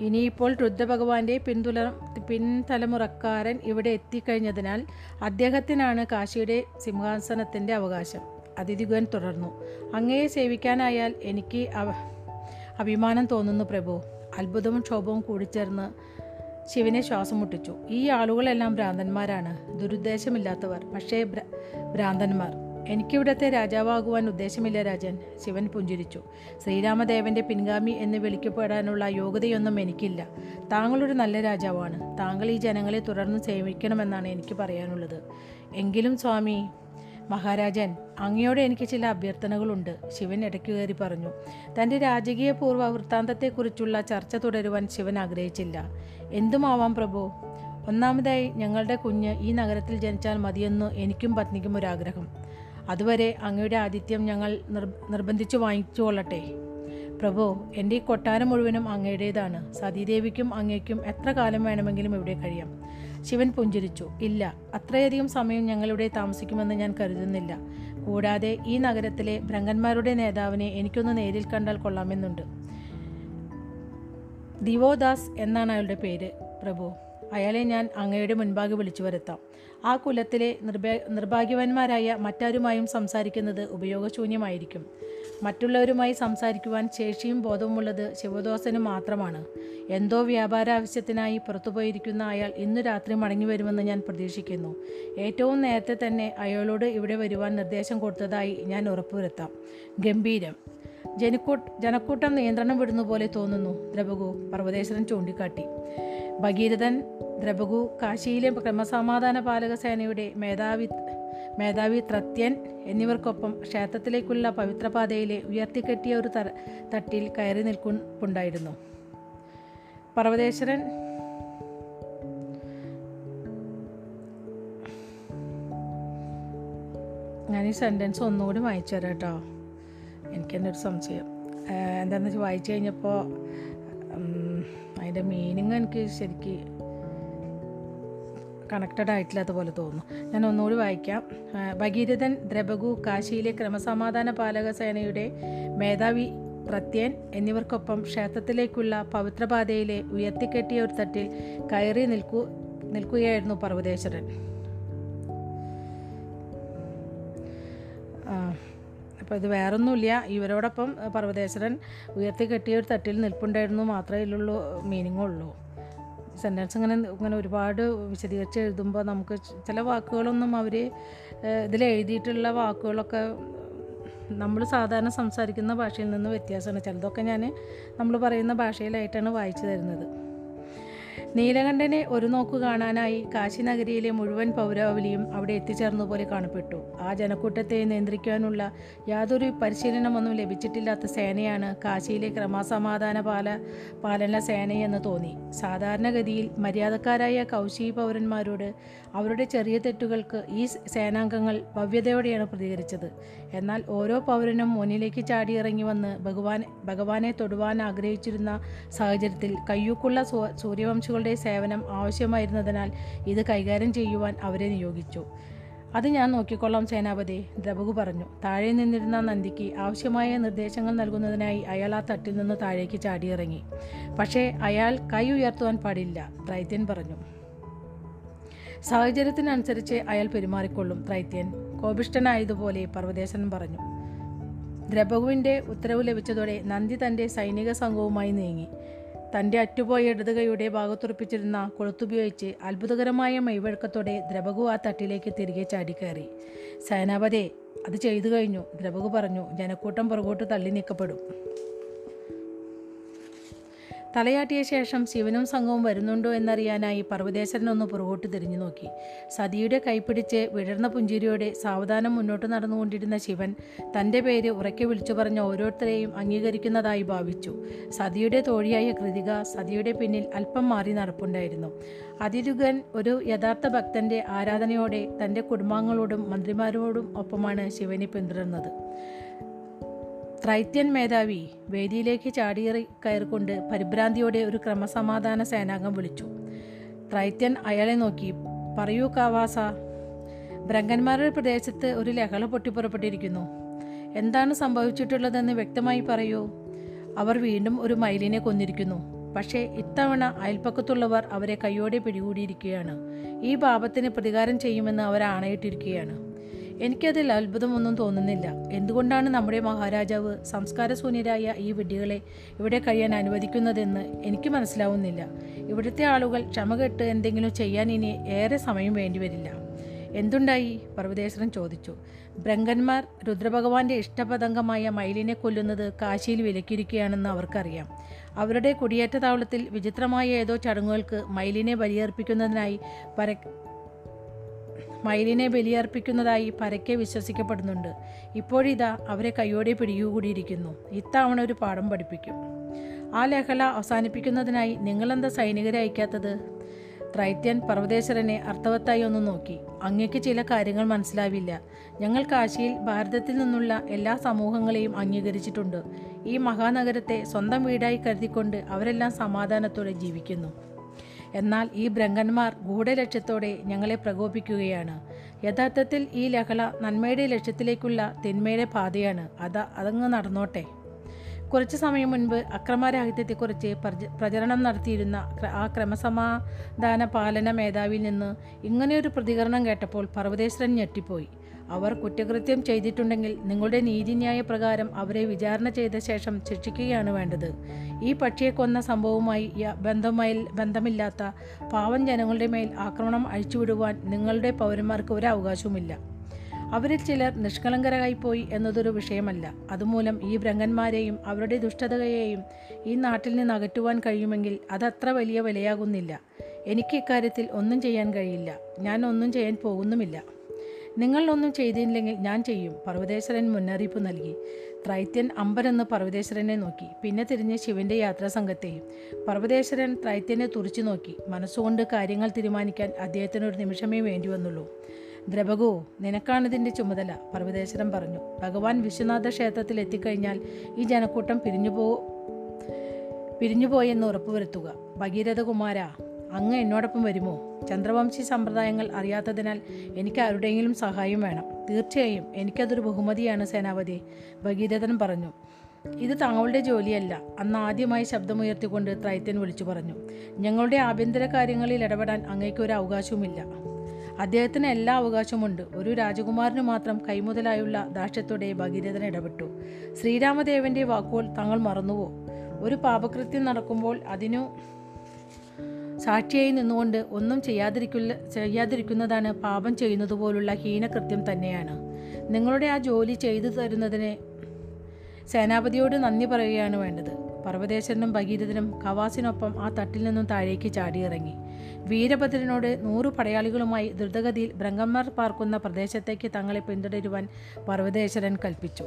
ഇനിയിപ്പോൾ രുദ്രഭഗവാന്റെ പിന്തുല പിൻതലമുറക്കാരൻ ഇവിടെ എത്തിക്കഴിഞ്ഞതിനാൽ അദ്ദേഹത്തിനാണ് കാശിയുടെ സിംഹാസനത്തിന്റെ അവകാശം. അതിഥിഗൻ തുടർന്നു. അങ്ങയെ സേവിക്കാനായാൽ എനിക്ക് അഭിമാനം തോന്നുന്നു പ്രഭു. അത്ഭുതവും ക്ഷോഭവും കൂടിച്ചേർന്ന് ശിവനെ ശ്വാസം മുട്ടിച്ചു. ഈ ആളുകളെല്ലാം ഭ്രാന്തന്മാരാണ്. ദുരുദ്ദേശമില്ലാത്തവർ. പക്ഷേ ഭ്ര- ഭ്രാന്തന്മാർ. എനിക്കിവിടത്തെ രാജാവാകുവാൻ ഉദ്ദേശമില്ല രാജൻ. ശിവൻ പുഞ്ചിരിച്ചു. ശ്രീരാമദേവന്റെ പിൻഗാമി എന്ന് വിളിക്കപ്പെടാനുള്ള യോഗ്യതയൊന്നും എനിക്കില്ല. താങ്കളൊരു നല്ല രാജാവാണ്. താങ്കൾ ഈ ജനങ്ങളെ തുടർന്ന് സേവിക്കണമെന്നാണ് എനിക്ക് പറയാനുള്ളത്. എങ്കിലും സ്വാമി മഹാരാജൻ അങ്ങയോട് എനിക്ക് ചില അഭ്യർത്ഥനകളുണ്ട്. ശിവൻ ഇടയ്ക്ക് കയറി പറഞ്ഞു തന്റെ രാജകീയ പൂർവ വൃത്താന്തത്തെക്കുറിച്ചുള്ള ചർച്ച തുടരുവാൻ ശിവൻ ആഗ്രഹിച്ചില്ല. എന്തുമാവാം പ്രഭു? ഒന്നാമതായി ഞങ്ങളുടെ കുഞ്ഞ് ഈ നഗരത്തിൽ ജനിച്ചാൽ മതിയെന്ന് എനിക്കും പത്നിക്കും ഒരാഗ്രഹം. അതുവരെ അങ്ങയുടെ ആതിഥ്യം ഞങ്ങൾ നിർ നിർബന്ധിച്ചു വാങ്ങിച്ചു കൊള്ളട്ടെ. പ്രഭു എന്റെ ഈ കൊട്ടാരം മുഴുവനും അങ്ങയുടേതാണ്. സതീദേവിക്കും അങ്ങയ്ക്കും എത്ര കാലം വേണമെങ്കിലും ഇവിടെ കഴിയാം. ശിവൻ പുഞ്ചിരിച്ചു. ഇല്ല അത്രയധികം സമയം ഞങ്ങളിവിടെ താമസിക്കുമെന്ന് ഞാൻ കരുതുന്നില്ല. കൂടാതെ ഈ നഗരത്തിലെ ഭ്രങ്കന്മാരുടെ നേതാവിനെ എനിക്കൊന്ന് നേരിൽ കണ്ടാൽ കൊള്ളാമെന്നുണ്ട്. ദിവോദാസ് എന്നാണ് അയാളുടെ പേര് പ്രഭു. അയാളെ ഞാൻ അങ്ങയുടെ മുൻപാകെ വിളിച്ചു വരുത്താം. ആ കുലത്തിലെ നിർഭാ നിർഭാഗ്യവാന്മാരായ മറ്റാരുമായും സംസാരിക്കുന്നത് ഉപയോഗശൂന്യമായിരിക്കും. മറ്റുള്ളവരുമായി സംസാരിക്കുവാൻ ശേഷിയും ബോധവുമുള്ളത് ശിവദോസന് മാത്രമാണ്. എന്തോ വ്യാപാര ആവശ്യത്തിനായി പുറത്തുപോയിരിക്കുന്ന അയാൾ ഇന്നു രാത്രി മടങ്ങി വരുമെന്ന് ഞാൻ പ്രതീക്ഷിക്കുന്നു. ഏറ്റവും നേരത്തെ തന്നെ അയാളോട് ഇവിടെ വരുവാൻ നിർദ്ദേശം കൊടുത്തതായി ഞാൻ ഉറപ്പുവരുത്താം. ഗംഭീരം. ജനക്കൂട്ട് ജനക്കൂട്ടം നിയന്ത്രണം വിടുന്ന പോലെ തോന്നുന്നു ദ്രവകു പർവതേശ്വരൻ ചൂണ്ടിക്കാട്ടി. ഭഗീരഥൻ ദ്രപകു കാശിയിലെ ക്രമസമാധാന പാലക സേനയുടെ മേധാവി മേധാവി ത്രത്യൻ എന്നിവർക്കൊപ്പം ക്ഷേത്രത്തിലേക്കുള്ള പവിത്രപാതയിലെ ഉയർത്തിക്കെട്ടിയ ഒരു തട്ടിൽ കയറി നിൽക്കുന്നുണ്ടായിരുന്നു പർവതേശ്വരൻ ഞാൻ ഈ സെന്റൻസ് ഒന്നുകൂടി വായിച്ചു തരാം കേട്ടോ. എനിക്കെന്നൊരു സംശയം. എന്താണെന്ന് വെച്ചാൽ വായിച്ചു കഴിഞ്ഞപ്പോൾ അതിന്റെ മീനിങ് എനിക്ക് ശരിക്ക് കണക്റ്റഡ് ആയിട്ടില്ലാത്ത പോലെ തോന്നുന്നു. ഞാൻ ഒന്നുകൂടി വായിക്കാം. ഭഗീരഥൻ ദ്രബഗു കാശിയിലെ ക്രമസമാധാന പാലക സേനയുടെ മേധാവി പ്രത്യൻ എന്നിവർക്കൊപ്പം ക്ഷേത്രത്തിലേക്കുള്ള പവിത്രപാതയിലെ ഉയർത്തിക്കെട്ടിയ ഒരു തട്ടിൽ കയറി നിൽക്കു നിൽക്കുകയായിരുന്നു പർവതേശ്വരൻ. അപ്പോൾ ഇത് വേറൊന്നുമില്ല. ഇവരോടൊപ്പം പർവതേശ്വരൻ ഉയർത്തി കെട്ടിയ ഒരു തട്ടിൽ നിൽപ്പുണ്ടായിരുന്നു മാത്രമേ ഇതിലുള്ള മീനിങ്ങുള്ളൂ സെന്റൻസ് ഇങ്ങനെ ഇങ്ങനെ ഒരുപാട് വിശദീകരിച്ച് എഴുതുമ്പോൾ നമുക്ക് ചില വാക്കുകളൊന്നും അവർ ഇതിൽ എഴുതിയിട്ടുള്ള വാക്കുകളൊക്കെ നമ്മൾ സാധാരണ സംസാരിക്കുന്ന ഭാഷയിൽ നിന്ന് വ്യത്യാസമാണ്. ചിലതൊക്കെ ഞാൻ നമ്മൾ പറയുന്ന ഭാഷയിലായിട്ടാണ് വായിച്ചു തരുന്നത്. നീലകണ്ഠനെ ഒരു നോക്കു കാണാനായി കാശി നഗരിയിലെ മുഴുവൻ പൗരാവലിയും അവിടെ എത്തിച്ചേർന്നതുപോലെ കാണപ്പെട്ടു. ആ ജനക്കൂട്ടത്തെ നിയന്ത്രിക്കാനുള്ള യാതൊരു പരിശീലനമൊന്നും ലഭിച്ചിട്ടില്ലാത്ത സേനയാണ് കാശിയിലെ ക്രമസമാധാന പാല പാലന സേനയെന്ന് തോന്നി. സാധാരണഗതിയിൽ മര്യാദക്കാരായ കൗശി പൗരന്മാരോട് അവരുടെ ചെറിയ തെറ്റുകൾക്ക് ഈ സേനാംഗങ്ങൾ ഭവ്യതയോടെയാണ് പ്രതികരിച്ചത്. എന്നാൽ ഓരോ പൗരനും മുന്നിലേക്ക് ചാടിയിറങ്ങി വന്ന് ഭഗവാൻ ഭഗവാനെ തൊടുവാൻ ആഗ്രഹിച്ചിരുന്ന സാഹചര്യത്തിൽ കയ്യൂക്കുള്ള സൂ- സൂര്യവംശികളുടെ സേവനം ആവശ്യമായിരുന്നതിനാൽ ഇത് കൈകാര്യം ചെയ്യുവാൻ അവരെ നിയോഗിച്ചു. അത് ഞാൻ നോക്കിക്കൊള്ളാം സേനാപതി ദ്രബകു പറഞ്ഞു. താഴെ നിന്നിരുന്ന നന്ദിക്ക് ആവശ്യമായ നിർദ്ദേശങ്ങൾ നൽകുന്നതിനായി അയാൾ ആ തട്ടിൽ നിന്ന് താഴേക്ക് ചാടിയിറങ്ങി. പക്ഷേ അയാൾ കൈ ഉയർത്തുവാൻ പാടില്ല ത്രൈത്യൻ പറഞ്ഞു. സാഹചര്യത്തിനനുസരിച്ച് അയാൾ പെരുമാറിക്കൊള്ളും ത്രൈത്യൻ. കോപിഷ്ടനായതുപോലെ പർവതേശൻ പറഞ്ഞു. ദ്രബകുവിന്റെ ഉത്തരവ് ലഭിച്ചതോടെ നന്ദി തന്റെ സൈനിക സംഘവുമായി നീങ്ങി. തന്റെ അറ്റുപോയ ഇടതുകൈയുടെ ഭാഗത്തുറപ്പിച്ചിരുന്ന കൊളുത്തുപയോഗിച്ച് അത്ഭുതകരമായ മെയ്വഴക്കത്തോടെ ദ്രബകു ആ തട്ടിലേക്ക് തിരികെ ചാടിക്കയറി. സേനാപതേ അത് ചെയ്തു കഴിഞ്ഞു. ദ്രബകു പറഞ്ഞു ജനക്കൂട്ടം പുറകോട്ട് തള്ളി നീക്കപ്പെടും. തലയാട്ടിയ ശേഷം ശിവനും സംഘവും വരുന്നുണ്ടോ എന്നറിയാനായി പർവതേശ്വരനൊന്ന് പുറകോട്ട് തിരിഞ്ഞു നോക്കി. സതിയുടെ കൈപ്പിടിച്ച് വിടർന്ന പുഞ്ചിരിയോടെ സാവധാനം മുന്നോട്ട് നടന്നുകൊണ്ടിരുന്ന ശിവൻ തന്റെ പേര് ഉറക്കെ വിളിച്ചു പറഞ്ഞ ഓരോരുത്തരെയും അംഗീകരിക്കുന്നതായി ഭാവിച്ചു. സതിയുടെ തോഴിയായ കൃതിക സതിയുടെ പിന്നിൽ അല്പം മാറി നടപ്പുണ്ടായിരുന്നു. അതിരുകൻ ഒരു യഥാർത്ഥ ഭക്തന്റെ ആരാധനയോടെ തന്റെ കുടുംബാംഗങ്ങളോടും മന്ത്രിമാരോടും ഒപ്പമാണ് ശിവനെ പിന്തുടർന്നത്. ത്രൈത്യൻ മേധാവി വേദിയിലേക്ക് ചാടിയേറി കയറിക്കൊണ്ട് പരിഭ്രാന്തിയോടെ ഒരു ക്രമസമാധാന സേനാംഗം വിളിച്ചു. ത്രൈത്യൻ അയാളെ നോക്കി പറയൂ കാവാസ. ഭ്രങ്കന്മാരുടെ പ്രദേശത്ത് ഒരു ലഹള പൊട്ടിപ്പുറപ്പെട്ടിരിക്കുന്നു എന്താണ് സംഭവിച്ചിട്ടുള്ളതെന്ന് വ്യക്തമായി പറയൂ. അവർ വീണ്ടും ഒരു മയിലിനെ കൊന്നിരിക്കുന്നു. പക്ഷേ ഇത്തവണ അയൽപ്പക്കത്തുള്ളവർ അവരെ കൈയോടെ പിടികൂടിയിരിക്കുകയാണ്. ഈ പാപത്തിന് പ്രതികാരം ചെയ്യുമെന്ന് അവർ ആണയിട്ടിരിക്കുകയാണ്. എനിക്കതിൽ അത്ഭുതമൊന്നും തോന്നുന്നില്ല. എന്തുകൊണ്ടാണ് നമ്മുടെ മഹാരാജാവ് സംസ്കാരശൂന്യരായ ഈ വിഡ്ഢികളെ ഇവിടെ കഴിയാൻ അനുവദിക്കുന്നതെന്ന് എനിക്ക് മനസ്സിലാവുന്നില്ല. ഇവിടുത്തെ ആളുകൾ ക്ഷമ കെട്ട് എന്തെങ്കിലും ചെയ്യാൻ ഇനി ഏറെ സമയം വേണ്ടിവരില്ല. എന്തുണ്ടായി? പർവതേശ്വരൻ ചോദിച്ചു. ബ്രങ്കന്മാർ രുദ്രഭഗവാന്റെ ഇഷ്ടപതംഗമായ മയിലിനെ കൊല്ലുന്നത് കാശിയിൽ വിലക്കിയിരിക്കുകയാണെന്ന് അവർക്കറിയാം. അവരുടെ കുടിയേറ്റ താവളത്തിൽ വിചിത്രമായ ഏതോ ചടങ്ങുകൾക്ക് മയിലിനെ ബലിയർപ്പിക്കുന്നതിനായി പര മയിലിനെ ബലിയർപ്പിക്കുന്നതായി പരക്കെ വിശ്വസിക്കപ്പെടുന്നുണ്ട്. ഇപ്പോഴിതാ അവരെ കയ്യോടെ പിടികൂടിയിരിക്കുന്നു. ഇത്തവണ ഒരു പാഠം പഠിപ്പിക്കും. ആ ലേഖല അവസാനിപ്പിക്കുന്നതിനായി നിങ്ങളെന്താ സൈനികരെ അയക്കാത്തത്? ത്രൈത്യൻ പർവതേശ്വരനെ അർത്ഥവത്തായി ഒന്ന് നോക്കി. അങ്ങയ്ക്ക് ചില കാര്യങ്ങൾ മനസ്സിലാവില്ല. ഞങ്ങൾ കാശിയിൽ ഭാരതത്തിൽ നിന്നുള്ള എല്ലാ സമൂഹങ്ങളെയും അംഗീകരിച്ചിട്ടുണ്ട്. ഈ മഹാനഗരത്തെ സ്വന്തം വീടായി കരുതിക്കൊണ്ട് അവരെല്ലാം സമാധാനത്തോടെ ജീവിക്കുന്നു. എന്നാൽ ഈ ബ്രങ്കന്മാർ ഗൂഢലക്ഷ്യത്തോടെ ഞങ്ങളെ പ്രകോപിക്കുകയാണ്. യഥാർത്ഥത്തിൽ ഈ ലഹള നന്മയുടെ ലക്ഷ്യത്തിലേക്കുള്ള തിന്മയുടെ പാതയാണ്. അത് അതങ്ങ് നടന്നോട്ടെ. കുറച്ച് സമയം മുൻപ് അക്രമരാഹിത്യത്തെക്കുറിച്ച് പ്രച- പ്രചരണം നടത്തിയിരുന്ന ആ ക്രമസമാധാന പാലന മേധാവിയിൽ നിന്ന് ഇങ്ങനെയൊരു പ്രതികരണം കേട്ടപ്പോൾ പർവതേശ്വരൻ ഞെട്ടിപ്പോയി. അവർ കുറ്റകൃത്യം ചെയ്തിട്ടുണ്ടെങ്കിൽ നിങ്ങളുടെ നീതിന്യായ പ്രകാരം അവരെ വിചാരണ ചെയ്ത ശേഷം ശിക്ഷിക്കുകയാണ് വേണ്ടത്. ഈ പക്ഷിയെ കൊന്ന സംഭവവുമായി ബന്ധമായി ബന്ധമില്ലാത്ത പാവം ജനങ്ങളുടെ മേൽ ആക്രമണം അഴിച്ചുവിടുവാൻ നിങ്ങളുടെ പൗരന്മാർക്ക് ഒരു അവകാശവുമില്ല. അവരിൽ ചിലർ നിഷ്കളങ്കരായി പോയി എന്നതൊരു വിഷയമല്ല. അതുമൂലം ഈ ഭ്രംഗന്മാരെയും അവരുടെ ദുഷ്ടതയെയും ഈ നാട്ടിൽ നിന്ന് അകറ്റുവാൻ കഴിയുമെങ്കിൽ അതത്ര വലിയ വിലയാകുന്നില്ല. എനിക്ക് ഇക്കാര്യത്തിൽ ഒന്നും ചെയ്യാൻ കഴിയില്ല. ഞാൻ ഒന്നും ചെയ്യാൻ പോകുന്നുമില്ല. നിങ്ങൾ ഒന്നും ചെയ്തില്ലെങ്കിൽ ഞാൻ ചെയ്യും. പർവതേശ്വരൻ മുന്നറിയിപ്പ് നൽകി. ത്രൈത്യൻ അമ്പരെന്ന് പർവതേശ്വരനെ നോക്കി. പിന്നെ തിരിഞ്ഞ് ശിവന്റെ യാത്രാസംഘത്തെയും. പർവതേശ്വരൻ ത്രൈത്യനെ തുറച്ചു നോക്കി. മനസ്സുകൊണ്ട് കാര്യങ്ങൾ തീരുമാനിക്കാൻ അദ്ദേഹത്തിന് ഒരു നിമിഷമേ വേണ്ടി വന്നുള്ളൂ. ദ്രവകോ നിനക്കാണിതിന്റെ ചുമതല പർവതേശ്വരൻ പറഞ്ഞു. ഭഗവാൻ വിശ്വനാഥ ക്ഷേത്രത്തിൽ എത്തിക്കഴിഞ്ഞാൽ ഈ ജനക്കൂട്ടം പിരിഞ്ഞു പോ പിരിഞ്ഞുപോയെന്ന് ഉറപ്പുവരുത്തുക. ഭഗീരഥകുമാര അങ്ങ് എന്നോടൊപ്പം വരുമോ? ചന്ദ്രവംശി സമ്പ്രദായങ്ങൾ അറിയാത്തതിനാൽ എനിക്ക് ആരുടെയെങ്കിലും സഹായം വേണം. തീർച്ചയായും എനിക്കതൊരു ബഹുമതിയാണ് സേനാപതി. ഭഗീരഥൻ പറഞ്ഞു ഇത് താങ്കളുടെ ജോലിയല്ല. അന്ന് ആദ്യമായി ശബ്ദമുയർത്തിക്കൊണ്ട് ത്രൈത്യൻ വിളിച്ചു പറഞ്ഞു ഞങ്ങളുടെ ആഭ്യന്തര കാര്യങ്ങളിൽ ഇടപെടാൻ അങ്ങേക്ക് ഒരു അവകാശവുമില്ല. അദ്ദേഹത്തിന് എല്ലാ അവകാശമുണ്ട് ഒരു രാജകുമാരന് മാത്രം കൈമുതലായുള്ള ദാക്ഷ്യത്തോടെ ഭഗീരഥൻ ഇടപെട്ടു. ശ്രീരാമദേവന്റെ വാക്കുകൾ താങ്കൾ മറന്നുവോ? ഒരു പാപകൃത്യം നടക്കുമ്പോൾ അതിനു സാക്ഷിയായി നിന്നുകൊണ്ട് ഒന്നും ചെയ്യാതിരിക്കില്ല ചെയ്യാതിരിക്കുന്നതാണ് പാപം ചെയ്യുന്നത് പോലുള്ള ഹീനകൃത്യം തന്നെയാണ്. നിങ്ങളുടെ ആ ജോലി ചെയ്തു തരുന്നതിന് സേനാപതിയോട് നന്ദി പറയുകയാണ് വേണ്ടത്. പർവതേശ്വരനും ഭഗീരഥനും കവാസിനൊപ്പം ആ തട്ടിൽ നിന്നും താഴേക്ക് ചാടിയിറങ്ങി. വീരഭദ്രനോട് നൂറ് പടയാളികളുമായി ദ്രുതഗതിയിൽ ബ്രഹ്മന്മാർ പാർക്കുന്ന പ്രദേശത്തേക്ക് തങ്ങളെ പിന്തുടരുവാൻ പർവതേശ്വരൻ കൽപ്പിച്ചു.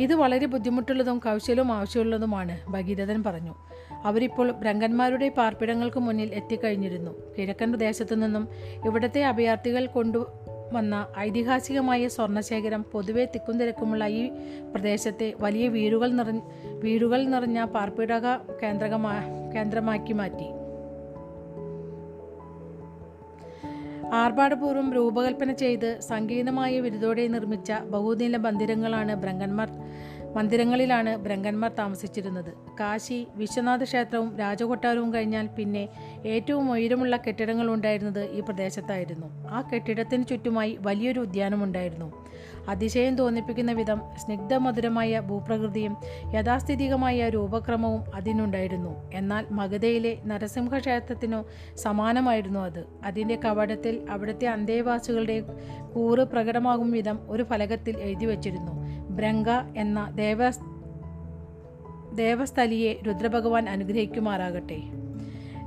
ഇത് വളരെ ബുദ്ധിമുട്ടുള്ളതും കൗശലവും ആവശ്യമുള്ളതുമാണ് ഭഗീരഥൻ പറഞ്ഞു. അവരിപ്പോൾ ബ്രങ്കന്മാരുടെ പാർപ്പിടങ്ങൾക്ക് മുന്നിൽ എത്തിക്കഴിഞ്ഞിരുന്നു. കിഴക്കൻ പ്രദേശത്തു നിന്നും ഇവിടത്തെ അഭയാർത്ഥികൾ കൊണ്ടു വന്ന ഐതിഹാസികമായ സ്വർണശേഖരം പൊതുവെ തിക്കും തിരക്കുമുള്ള ഈ പ്രദേശത്തെ വലിയ വീടുകൾ നിറഞ്ഞ വീടുകൾ നിറഞ്ഞ പാർപ്പിടക കേന്ദ്രകമാ കേന്ദ്രമാക്കി മാറ്റി. ആർഭാടപൂർവം രൂപകൽപ്പന ചെയ്ത് സങ്കീർണമായ വിരുദോടെ നിർമ്മിച്ച ബഹുനില മന്ദിരങ്ങളാണ് ബ്രങ്കന്മാർ മന്ദിരങ്ങളിലാണ് ബ്രങ്കന്മാർ താമസിച്ചിരുന്നത്. കാശി വിശ്വനാഥ ക്ഷേത്രവും രാജകൊട്ടാരവും കഴിഞ്ഞാൽ പിന്നെ ഏറ്റവും ഉയരമുള്ള കെട്ടിടങ്ങൾ ഉണ്ടായിരുന്നത് ഈ പ്രദേശത്തായിരുന്നു. ആ കെട്ടിടത്തിന് ചുറ്റുമായി വലിയൊരു ഉദ്യാനമുണ്ടായിരുന്നു. അതിശയം തോന്നിപ്പിക്കുന്ന വിധം സ്നിഗ്ധമധുരമായ ഭൂപ്രകൃതിയും യഥാസ്ഥിതികമായ രൂപക്രമവും അതിനുണ്ടായിരുന്നു. എന്നാൽ മഗധയിലെ നരസിംഹ ക്ഷേത്രത്തിനു സമാനമായിരുന്നു അത്. അതിന്റെ കവാടത്തിൽ അവിടുത്തെ അന്തേവാസികളുടെ കൂറ് പ്രകടമാകും വിധം ഒരു ഫലകത്തിൽ എഴുതി വച്ചിരുന്നു. ബ്രംഗ എന്ന ദേവ ദേവസ്ഥലിയെ രുദ്രഭഗവാൻ അനുഗ്രഹിക്കുമാറാകട്ടെ.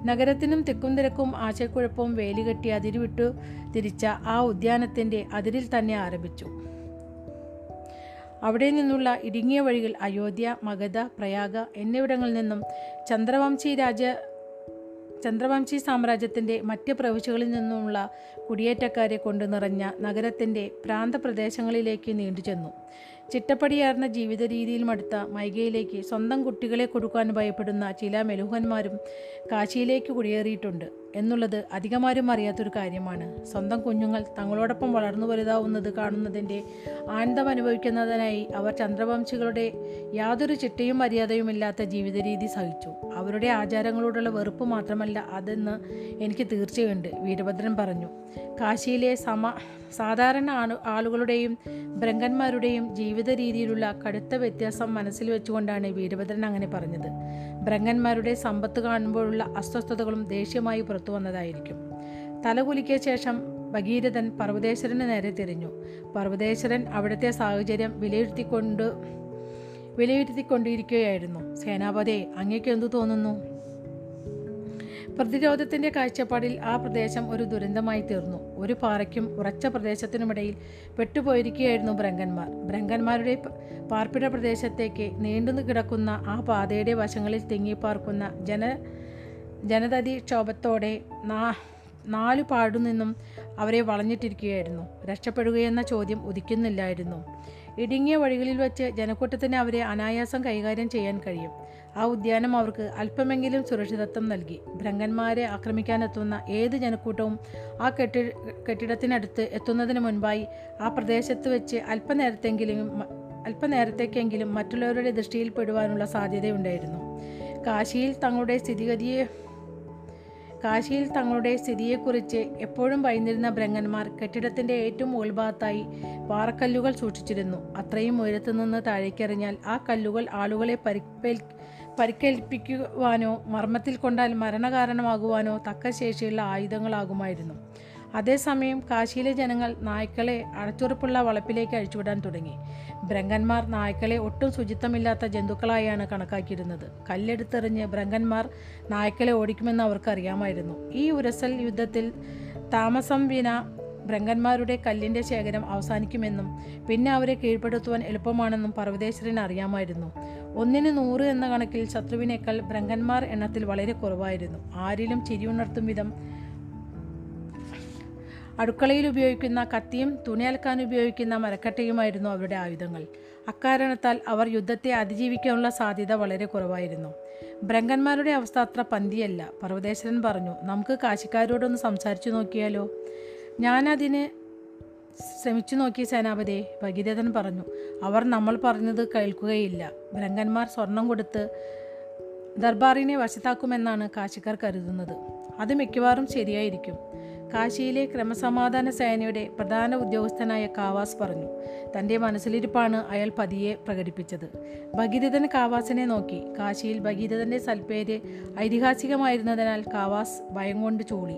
നഗരത്തിനും തിക്കും തിരക്കും ആശയക്കുഴപ്പവും വേലികെട്ടി അതിരുവിട്ടു തിരിച്ച ആ ഉദ്യാനത്തിന്റെ അതിരിൽ തന്നെ ആരംഭിച്ചു. അവിടെ നിന്നുള്ള ഇടുങ്ങിയ വഴികൾ അയോധ്യ മഗധ പ്രയാഗ എന്നിവിടങ്ങളിൽ നിന്നും ചന്ദ്രവംശി രാജ ചന്ദ്രവംശി സാമ്രാജ്യത്തിന്റെ മറ്റ് പ്രവിശ്യകളിൽ നിന്നുമുള്ള കുടിയേറ്റക്കാരെ കൊണ്ട് നിറഞ്ഞ നഗരത്തിന്റെ പ്രാന്തപ്രദേശങ്ങളിലേക്ക് നീണ്ടുചെന്നു ചിട്ടപ്പടിയാർന്ന ജീവിത രീതിയിൽ മടുത്ത മൈഗയിലേക്ക് സ്വന്തം കുട്ടികളെ കൊടുക്കാൻ ഭയപ്പെടുന്ന ചില മെലുഹന്മാരും കാശിയിലേക്ക് കുടിയേറിയിട്ടുണ്ട്. എന്നുള്ളത് അധികമാരും അറിയാത്തൊരു കാര്യമാണ്. സ്വന്തം കുഞ്ഞുങ്ങൾ തങ്ങളോടൊപ്പം വളർന്നു വലുതാവുന്നത് കാണുന്നതിന്റെ ആനന്ദം അനുഭവിക്കുന്നതിനായി അവർ ചന്ദ്രവംശികളുടെ യാതൊരു ചിട്ടയും മര്യാദയുമില്ലാത്ത ജീവിത രീതി സഹിച്ചു. അവരുടെ ആചാരങ്ങളോടുള്ള വെറുപ്പ് മാത്രമല്ല അതെന്ന് എനിക്ക് തീർച്ചയുണ്ട് വീരഭദ്രൻ പറഞ്ഞു. കാശിയിലെ സമ സാധാരണ ആളുകളുടെയും ബ്രങ്കന്മാരുടെയും ജീവിത രീതിയിലുള്ള കടുത്ത വ്യത്യാസം മനസ്സിൽ വെച്ചുകൊണ്ടാണ് വീരഭദ്രൻ അങ്ങനെ പറഞ്ഞത്. ബ്രങ്കന്മാരുടെ സമ്പത്ത് കാണുമ്പോഴുള്ള അസ്വസ്ഥതകളും ദേഷ്യമായി പുറത്തു വന്നതായിരിക്കും. തലകുലിക്കിയ ശേഷം ഭഗീരഥൻ പർവതേശ്വരന് നേരെ തിരിഞ്ഞു. പർവതേശ്വരൻ അവിടുത്തെ സാഹചര്യം വിലയിരുത്തിക്കൊണ്ട് വിലയിരുത്തിക്കൊണ്ടിരിക്കുകയായിരുന്നു. സേനാപതി അങ്ങേക്ക് എന്തു തോന്നുന്നു? പ്രതിരോധത്തിന്റെ കാഴ്ചപ്പാടിൽ ആ പ്രദേശം ഒരു ദുരന്തമായി തീർന്നു. ഒരു പാറയ്ക്കും ഉറച്ച പ്രദേശത്തിനുമിടയിൽ പെട്ടുപോയിരിക്കുകയായിരുന്നു ബ്രങ്കന്മാർ ബ്രങ്കന്മാരുടെ പാർപ്പിട പ്രദേശത്തേക്ക് നീണ്ടു കിടക്കുന്ന ആ പാതയുടെ വശങ്ങളിൽ തിങ്ങിപ്പാർക്കുന്ന ജന ജനതതി ക്ഷോഭത്തോടെ നാ നാലു നിന്നും അവരെ വളഞ്ഞിട്ടിരിക്കുകയായിരുന്നു. രക്ഷപ്പെടുകയെന്ന ചോദ്യം ഉദിക്കുന്നില്ലായിരുന്നു. ഇടുങ്ങിയ വഴികളിൽ വെച്ച് ജനക്കൂട്ടത്തിന് അവരെ അനായാസം കൈകാര്യം ചെയ്യാൻ കഴിയും. ആ ഉദ്യാനം അവർക്ക് അല്പമെങ്കിലും സുരക്ഷിതത്വം നൽകി. ഭ്രങ്കന്മാരെ ആക്രമിക്കാനെത്തുന്ന ഏത് ജനക്കൂട്ടവും ആ കെട്ടി കെട്ടിടത്തിനടുത്ത് എത്തുന്നതിന് മുൻപായി ആ പ്രദേശത്ത് വെച്ച് അല്പനേരത്തെങ്കിലും അല്പനേരത്തേക്കെങ്കിലും മറ്റുള്ളവരുടെ ദൃഷ്ടിയിൽ പെടുവാനുള്ള സാധ്യതയുണ്ടായിരുന്നു. കാശിയിൽ തങ്ങളുടെ സ്ഥിതിഗതിയെ കാശിയിൽ തങ്ങളുടെ സ്ഥിതിയെക്കുറിച്ച് എപ്പോഴും ഭയന്നിരുന്ന ബ്രഹ്മന്മാർ കെട്ടിടത്തിന്റെ ഏറ്റവും ഉൾഭാഗത്തായി പാറക്കല്ലുകൾ സൂക്ഷിച്ചിരുന്നു. അത്രയും ഉയരത്തു നിന്ന് താഴേക്കെറിഞ്ഞാൽ ആ കല്ലുകൾ ആളുകളെ പരിക്കേൽ പരിക്കേൽപ്പിക്കുവാനോ മർമ്മത്തിൽ കൊണ്ടാൽ മരണകാരണമാകുവാനോ തക്ക ശേഷിയുള്ള ആയുധങ്ങളാകുമായിരുന്നു. അതേസമയം കാശിയിലെ ജനങ്ങൾ നായ്ക്കളെ അടച്ചുറപ്പുള്ള വളപ്പിലേക്ക് അഴിച്ചുവിടാൻ തുടങ്ങി. ബ്രങ്കന്മാർ നായ്ക്കളെ ഒട്ടും ശുചിത്വമില്ലാത്ത ജന്തുക്കളായാണ് കണക്കാക്കിയിരുന്നത്. കല്ലെടുത്തെറിഞ്ഞ് ബ്രങ്കന്മാർ നായ്ക്കളെ ഓടിക്കുമെന്ന് അവർക്കറിയാമായിരുന്നു ഈ ഉരസൽ യുദ്ധത്തിൽ താമസം വിന ബ്രങ്കന്മാരുടെ കല്ലിന്റെ ശേഖരം അവസാനിക്കുമെന്നും പിന്നെ അവരെ കീഴ്പ്പെടുത്തുവാൻ എളുപ്പമാണെന്നും പർവതേശ്വരന് അറിയാമായിരുന്നു. ഒന്നിന് നൂറ് എന്ന കണക്കിൽ ശത്രുവിനേക്കാൾ ബ്രങ്കന്മാർ എണ്ണത്തിൽ വളരെ കുറവായിരുന്നു. ആരിലും ചിരിയുണർത്തും വിധം അടുക്കളയിൽ ഉപയോഗിക്കുന്ന കത്തിയും തുണി അലക്കാൻ ഉപയോഗിക്കുന്ന മരക്കട്ടയുമായിരുന്നു അവരുടെ ആയുധങ്ങൾ. അക്കാരണത്താൽ അവർ യുദ്ധത്തെ അതിജീവിക്കാനുള്ള സാധ്യത വളരെ കുറവായിരുന്നു. ബ്രങ്കന്മാരുടെ അവസ്ഥ അത്ര പന്തിയല്ല. പർവതേശ്വരൻ പറഞ്ഞു നമുക്ക് കാശിക്കാരോടൊന്ന് സംസാരിച്ചു നോക്കിയാലോ? ഞാനതിന് ശ്രമിച്ചു നോക്കി സേനാപതി ഭഗീരഥൻ പറഞ്ഞു. അവർ നമ്മൾ പറഞ്ഞത് കേൾക്കുകയില്ല. ബ്രങ്കന്മാർ സ്വർണം കൊടുത്ത് ദർബാറിനെ വശത്താക്കുമെന്നാണ് കാശിക്കാർ കരുതുന്നത്. അത് മിക്കവാറും ശരിയായിരിക്കും. കാശിയിലെ ക്രമസമാധാന സേനയുടെ പ്രധാന ഉദ്യോഗസ്ഥനായ കാവാസ് പറഞ്ഞു. തന്റെ മനസ്സിലിരിപ്പാണ് അയാൾ പതിയെ പ്രകടിപ്പിച്ചത്. ഭഗീരഥൻ കാവാസിനെ നോക്കി. കാശിയിൽ ഭഗീരഥന്റെ സൽപ്പേര് ഐതിഹാസികമായിരുന്നതിനാൽ കാവാസ് ഭയം കൊണ്ട് ചൂളി.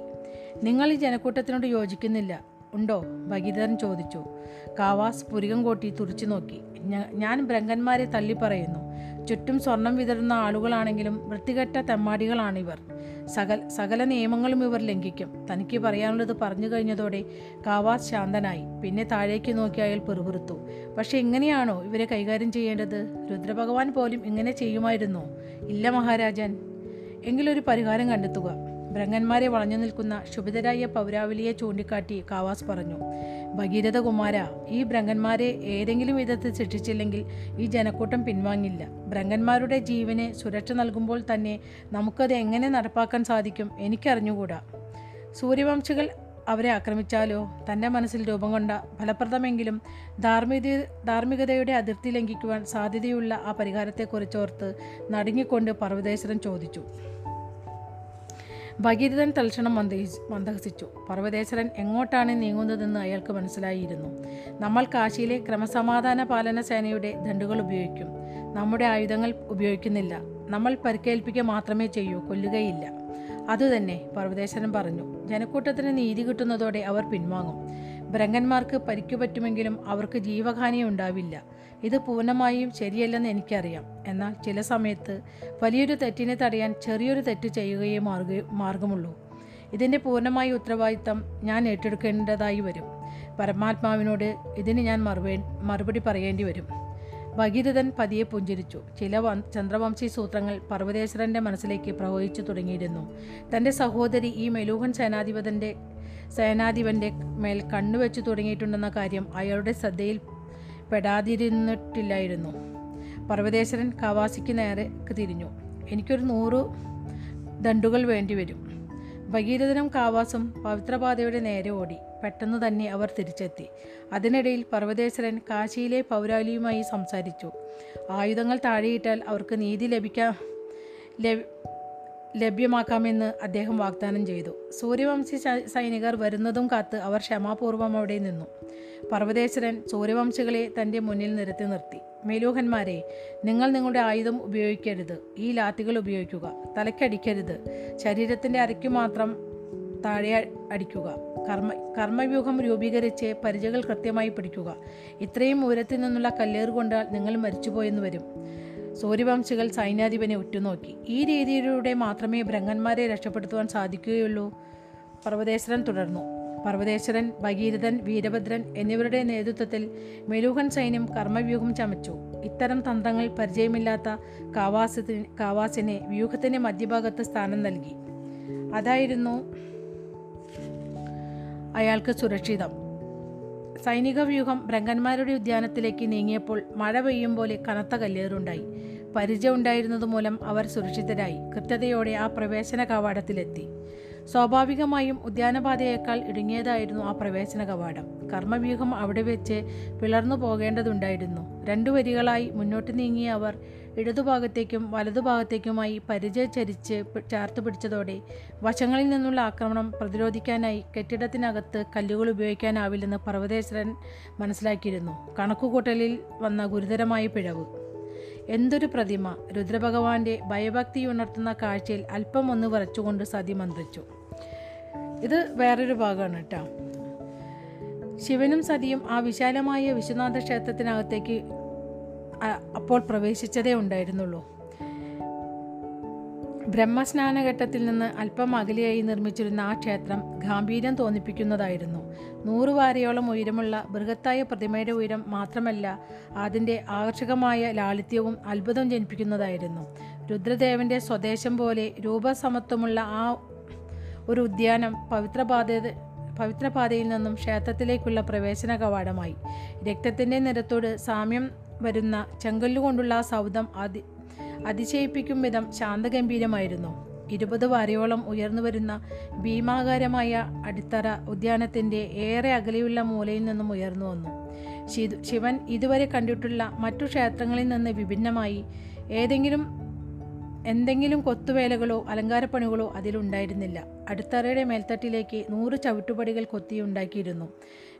നിങ്ങൾ ഈ ജനക്കൂട്ടത്തിനോട് യോജിക്കുന്നില്ല. ഉണ്ടോ? ഭഗീരഥൻ ചോദിച്ചു. കാവാസ് പുരികം കോട്ടി തുറിച്ചു നോക്കി. ഞാൻ ബ്രങ്കന്മാരെ തള്ളിപ്പറയുന്നു. ചുറ്റും സ്വർണം വിതറുന്ന ആളുകളാണെങ്കിലും വൃത്തികെട്ട തെമ്മാടികളാണിവർ. സകല സകല നിയമങ്ങളും ഇവർ ലംഘിക്കും. തനിക്ക് പറയാനുള്ളത് പറഞ്ഞു കഴിഞ്ഞതോടെ കാവാസ് ശാന്തനായി. പിന്നെ താഴേക്ക് നോക്കി അയാൾ പെറുപുറുത്തു. പക്ഷെ എങ്ങനെയാണോ ഇവരെ കൈകാര്യം ചെയ്യേണ്ടത്? രുദ്രഭഗവാൻ പോലും ഇങ്ങനെ ചെയ്യുമായിരുന്നോ? ഇല്ല മഹാരാജൻ. എങ്കിലൊരു പരിഹാരം കണ്ടെത്തുക. ബ്രഹ്മന്മാരെ വളഞ്ഞു നിൽക്കുന്ന ശുഭിതരായ പൗരാവലിയെ ചൂണ്ടിക്കാട്ടി കാവാസ് പറഞ്ഞു ഭഗീരഥകുമാര ഈ ഭ്രങ്ങന്മാരെ ഏതെങ്കിലും വിധത്തിൽ ശിക്ഷിച്ചില്ലെങ്കിൽ ഈ ജനക്കൂട്ടം പിൻവാങ്ങില്ല. ഭ്രങ്ങന്മാരുടെ ജീവന് സുരക്ഷ നൽകുമ്പോൾ തന്നെ നമുക്കത് എങ്ങനെ നടപ്പാക്കാൻ സാധിക്കും എനിക്കറിഞ്ഞുകൂടാ. സൂര്യവംശികൾ അവരെ ആക്രമിച്ചാലോ? തന്റെ മനസ്സിൽ രൂപം കൊണ്ട ഫലപ്രദമെങ്കിലും ധാർമ്മിക ധാർമ്മികതയുടെ അതിർത്തി ലംഘിക്കുവാൻ സാധ്യതയുള്ള ആ പരിഹാരത്തെക്കുറിച്ചോർത്ത് നടുങ്ങിക്കൊണ്ട് പർവതേശ്വരൻ ചോദിച്ചു ഭഗീരഥൻ തൽക്ഷണം മന്ദഹി മന്ദഹസിച്ചു. പർവതേശ്വരൻ എങ്ങോട്ടാണ് നീങ്ങുന്നതെന്ന് അയാൾക്ക് മനസ്സിലായിരുന്നു. നമ്മൾ കാശിയിലെ ക്രമസമാധാന പാലന സേനയുടെ ദണ്ടുകൾ ഉപയോഗിക്കും. നമ്മുടെ ആയുധങ്ങൾ ഉപയോഗിക്കുന്നില്ല. നമ്മൾ പരിക്കേൽപ്പിക്കുക മാത്രമേ ചെയ്യൂ കൊല്ലുകയില്ല. അതുതന്നെ പർവതേശ്വരൻ പറഞ്ഞു. ജനക്കൂട്ടത്തിന് നീതി കിട്ടുന്നതോടെ അവർ പിൻവാങ്ങും. ബ്രഹ്മന്മാർക്ക് പരിക്കു പറ്റുമെങ്കിലും അവർക്ക് ജീവഹാനി ഉണ്ടാവില്ല ഇത് പൂർണമായും ശരിയല്ലെന്ന് എനിക്കറിയാം. എന്നാൽ ചില സമയത്ത് വലിയൊരു തെറ്റിനെ തടയാൻ ചെറിയൊരു തെറ്റ് ചെയ്യുകയേ മാർഗ മാർഗമുള്ളൂ. ഇതിന്റെ പൂർണമായ ഉത്തരവാദിത്തം ഞാൻ ഏറ്റെടുക്കേണ്ടതായി വരും. പരമാത്മാവിനോട് ഇതിന് ഞാൻ മറുപടി മറുപടി പറയേണ്ടി വരും. ഭഗീരഥൻ പതിയെ പുഞ്ചിരിച്ചു. ചില ചന്ദ്രവംശി സൂത്രങ്ങൾ പർവതേശ്വരന്റെ മനസ്സിലേക്ക് പ്രവഹിച്ചു തുടങ്ങിയിരുന്നു. തന്റെ സഹോദരി ഈ മെലൂഹൻ സേനാധിപതന്റെ സേനാധിപന്റെ മേൽ കണ്ണുവെച്ചു തുടങ്ങിയിട്ടുണ്ടെന്ന കാര്യം അയാളുടെ ശ്രദ്ധയിൽ പെടാതിരുന്നിട്ടില്ലായിരുന്നു. പർവതേശ്വരൻ കവാസിക്ക് നേരെ തിരിഞ്ഞു. എനിക്കൊരു നൂറ് ദണ്ടുകൾ വേണ്ടിവരും ഭഗീരഥനും കാവാസും പവിത്രപാതയുടെ നേരെ ഓടി. പെട്ടെന്ന് തന്നെ അവർ തിരിച്ചെത്തി. അതിനിടയിൽ പർവതേശ്വരൻ കാശിയിലെ പൗരാലിയുമായി സംസാരിച്ചു. ആയുധങ്ങൾ താഴെയിട്ടാൽ അവർക്ക് നീതി ലഭിക്കാൻ ലഭ്യമാക്കാമെന്ന് അദ്ദേഹം വാഗ്ദാനം ചെയ്തു. സൂര്യവംശി സൈനികർ വരുന്നതും കാത്ത് അവർ ക്ഷമാപൂർവം അവിടെ നിന്നു. പർവതേശ്വരൻ സൂര്യവംശികളെ തന്റെ മുന്നിൽ നിരത്തി നിർത്തി. മേലൂഹന്മാരെ നിങ്ങൾ നിങ്ങളുടെ ആയുധം ഉപയോഗിക്കരുത്. ഈ ലാത്തികൾ ഉപയോഗിക്കുക. തലയ്ക്കടിക്കരുത്. ശരീരത്തിന്റെ അരയ്ക്കു മാത്രം താഴെ അടിക്കുക. കർമ്മ കർമ്മവ്യൂഹം രൂപീകരിച്ച് പരിചകൾ കൃത്യമായി പിടിക്കുക. ഇത്രയും ഉയരത്തിൽ നിന്നുള്ള കല്ലേറ് കൊണ്ടാൽ നിങ്ങൾ മരിച്ചുപോയെന്ന് വരും. സൂര്യവംശികൾ സൈന്യാധിപനെ ഉറ്റുനോക്കി. ഈ രീതിയിലൂടെ മാത്രമേ ബ്രഹ്മന്മാരെ രക്ഷപ്പെടുത്തുവാൻ സാധിക്കുകയുള്ളൂ. പർവതേശ്വരൻ തുടർന്നു. പർവതേശ്വരൻ ഭഗീരഥൻ വീരഭദ്രൻ എന്നിവരുടെ നേതൃത്വത്തിൽ മെലൂഹൻ സൈന്യം കർമ്മവ്യൂഹം ചമച്ചു. ഇത്തരം തന്ത്രങ്ങൾ പരിചയമില്ലാത്ത കാവാസത്തിന് കാവാസിനെ വ്യൂഹത്തിന്റെ മധ്യഭാഗത്ത് സ്ഥാനം നൽകി. അതായിരുന്നു അയാൾക്ക് സുരക്ഷിതം. സൈനിക വ്യൂഹം ബ്രങ്കന്മാരുടെ ഉദ്യാനത്തിലേക്ക് നീങ്ങിയപ്പോൾ മഴ പെയ്യും പോലെ കനത്ത കല്ലേറുണ്ടായി. പരിചയം ഉണ്ടായിരുന്നതുമൂലം അവർ സുരക്ഷിതരായി. കൃത്യതയോടെ ആ പ്രവേശന കവാടത്തിലെത്തി. സ്വാഭാവികമായും ഉദ്യാനപാതയേക്കാൾ ഇടുങ്ങിയതായിരുന്നു ആ പ്രവേശന കവാടം. കർമ്മവ്യൂഹം അവിടെ വെച്ച് പിളർന്നു പോകേണ്ടതുണ്ടായിരുന്നു രണ്ടു വരികളായി മുന്നോട്ട് നീങ്ങിയ അവർ ഇടതുഭാഗത്തേക്കും വലതുഭാഗത്തേക്കുമായി പരിചയ ചരിച്ച് പി- ചേർത്ത് പിടിച്ചതോടെ വശങ്ങളിൽ നിന്നുള്ള ആക്രമണം പ്രതിരോധിക്കാനായി കെട്ടിടത്തിനകത്ത് കല്ലുകൾ ഉപയോഗിക്കാനാവില്ലെന്ന് പർവതേശ്വരൻ മനസ്സിലാക്കിയിരുന്നു. കണക്കുകൂട്ടലിൽ വന്ന ഗുരുതരമായ പിഴവ്. എന്തൊരു പ്രതിമ. രുദ്രഭഗവാന്റെ ഭയഭക്തി ഉണർത്തുന്ന കാഴ്ചയിൽ അല്പം ഒന്ന് വരച്ചുകൊണ്ട് സതി മന്ത്രിച്ചു. ഇത് വേറൊരു ഭാഗമാണ് കേട്ടോ ശിവനും സതിയും ആ വിശാലമായ വിശ്വനാഥ ക്ഷേത്രത്തിനകത്തേക്ക് അപ്പോൾ പ്രവേശിച്ചതേ ഉണ്ടായിരുന്നുള്ളൂ. ബ്രഹ്മസ്നാനഘട്ടത്തിൽ നിന്ന് അല്പം അകലെയായി നിർമ്മിച്ചിരുന്ന ആ ക്ഷേത്രം ഗാംഭീര്യം തോന്നിപ്പിക്കുന്നതായിരുന്നു. നൂറു വാരയോളം ഉയരമുള്ള ബൃഹത്തായ പ്രതിമയുടെ ഉയരം മാത്രമല്ല അതിന്റെ ആകർഷകമായ ലാളിത്യവും അത്ഭുതം ജനിപ്പിക്കുന്നതായിരുന്നു. രുദ്രദേവന്റെ സ്വദേശം പോലെ രൂപസമത്വമുള്ള ആ ഒരു ഉദ്യാനം പവിത്രപാത പവിത്രപാതയിൽ നിന്നും ക്ഷേത്രത്തിലേക്കുള്ള പ്രവേശന കവാടമായി. രക്തത്തിന്റെ നിരത്തോട് സാമ്യം വരുന്ന ചെങ്കല്ലുകൊണ്ടുള്ള ആ സൗധം അതി അതിശയിപ്പിക്കും വിധം ശാന്തഗംഭീരമായിരുന്നു. ഇരുപത് വാരയോളം ഉയർന്നു വരുന്ന ഭീമാകാരമായ അടിത്തറ ഉദ്യാനത്തിന്റെ ഏറെ അകലെയുള്ള മൂലയിൽ നിന്നും ഉയർന്നു വന്നു. ശിവൻ ഇതുവരെ കണ്ടിട്ടുള്ള മറ്റു ക്ഷേത്രങ്ങളിൽ നിന്ന് വിഭിന്നമായി ഏതെങ്കിലും എന്തെങ്കിലും കൊത്തുവേലകളോ അലങ്കാരപ്പണികളോ അതിലുണ്ടായിരുന്നില്ല. അടിത്തറയുടെ മേൽത്തട്ടിലേക്ക് നൂറ് ചവിട്ടുപടികൾ കൊത്തിയുണ്ടാക്കിയിരുന്നു.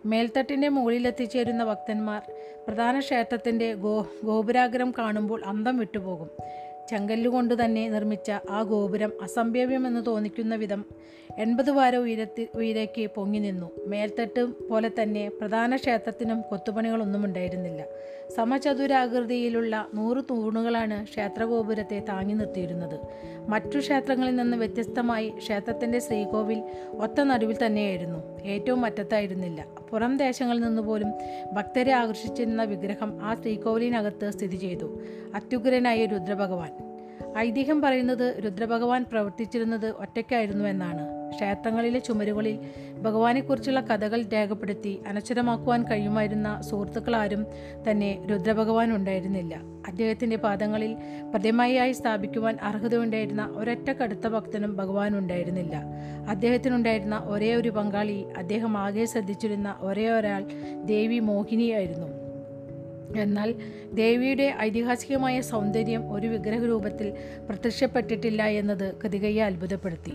മേൽത്തട്ടിന്റെ മുകളിലെത്തിച്ചേരുന്ന ഭക്തന്മാർ പ്രധാന ക്ഷേത്രത്തിന്റെ ഗോ ഗോപുരാഗ്രം കാണുമ്പോൾ അന്തം വിട്ടുപോകും. ചെങ്കല്ലുകൊണ്ട് തന്നെ നിർമ്മിച്ച ആ ഗോപുരം അസംഭവ്യമെന്ന് തോന്നിക്കുന്ന വിധം എൺപത് വാര ഉയരത്തി ഉയരേക്ക് പൊങ്ങി നിന്നു. മേൽത്തട്ട് പോലെ തന്നെ പ്രധാന ക്ഷേത്രത്തിനും കൊത്തുപണികളൊന്നും ഉണ്ടായിരുന്നില്ല. സമചതുരാകൃതിയിലുള്ള നൂറ് തൂണുകളാണ് ക്ഷേത്രഗോപുരത്തെ താങ്ങി നിർത്തിയിരുന്നത്. മറ്റു ക്ഷേത്രങ്ങളിൽ നിന്ന് വ്യത്യസ്തമായി ക്ഷേത്രത്തിന്റെ ശ്രീകോവിൽ ഒറ്റ നടുവിൽ തന്നെയായിരുന്നു. ഏറ്റവും അറ്റത്തായിരുന്നില്ല. പുറം ദേശങ്ങളിൽ നിന്ന് പോലും ഭക്തരെ ആകർഷിച്ചിരുന്ന വിഗ്രഹം ആ ശ്രീകോവിലിനകത്ത് സ്ഥിതി ചെയ്തു. അത്യുഗ്രനായ രുദ്രഭഗവാൻ. ഐതിഹ്യം പറയുന്നത് രുദ്രഭഗവാൻ പ്രവർത്തിച്ചിരുന്നത് ഒറ്റയ്ക്കായിരുന്നു എന്നാണ്. ക്ഷേത്രങ്ങളിലെ ചുമരുകളിൽ ഭഗവാനെക്കുറിച്ചുള്ള കഥകൾ രേഖപ്പെടുത്തി അനശ്വരമാക്കുവാൻ കഴിയുമായിരുന്ന സുഹൃത്തുക്കളാരും തന്നെ രുദ്രഭഗവാൻ ഉണ്ടായിരുന്നില്ല. അദ്ദേഹത്തിന്റെ പാദങ്ങളിൽ പ്രതിമയായി സ്ഥാപിക്കുവാൻ അർഹതയുണ്ടായിരുന്ന ഒരൊറ്റ കടുത്ത ഭക്തനും ഭഗവാൻ ഉണ്ടായിരുന്നില്ല. അദ്ദേഹത്തിനുണ്ടായിരുന്ന ഒരേ ഒരു പങ്കാളി അദ്ദേഹം ആകെ ശ്രദ്ധിച്ചിരുന്ന ഒരേ ഒരാൾ ദേവി മോഹിനിയായിരുന്നു. എന്നാൽ ദേവിയുടെ ഐതിഹാസികമായ സൗന്ദര്യം ഒരു വിഗ്രഹ രൂപത്തിൽ പ്രത്യക്ഷപ്പെട്ടിട്ടില്ല എന്നത് കൃതികയെ അത്ഭുതപ്പെടുത്തി.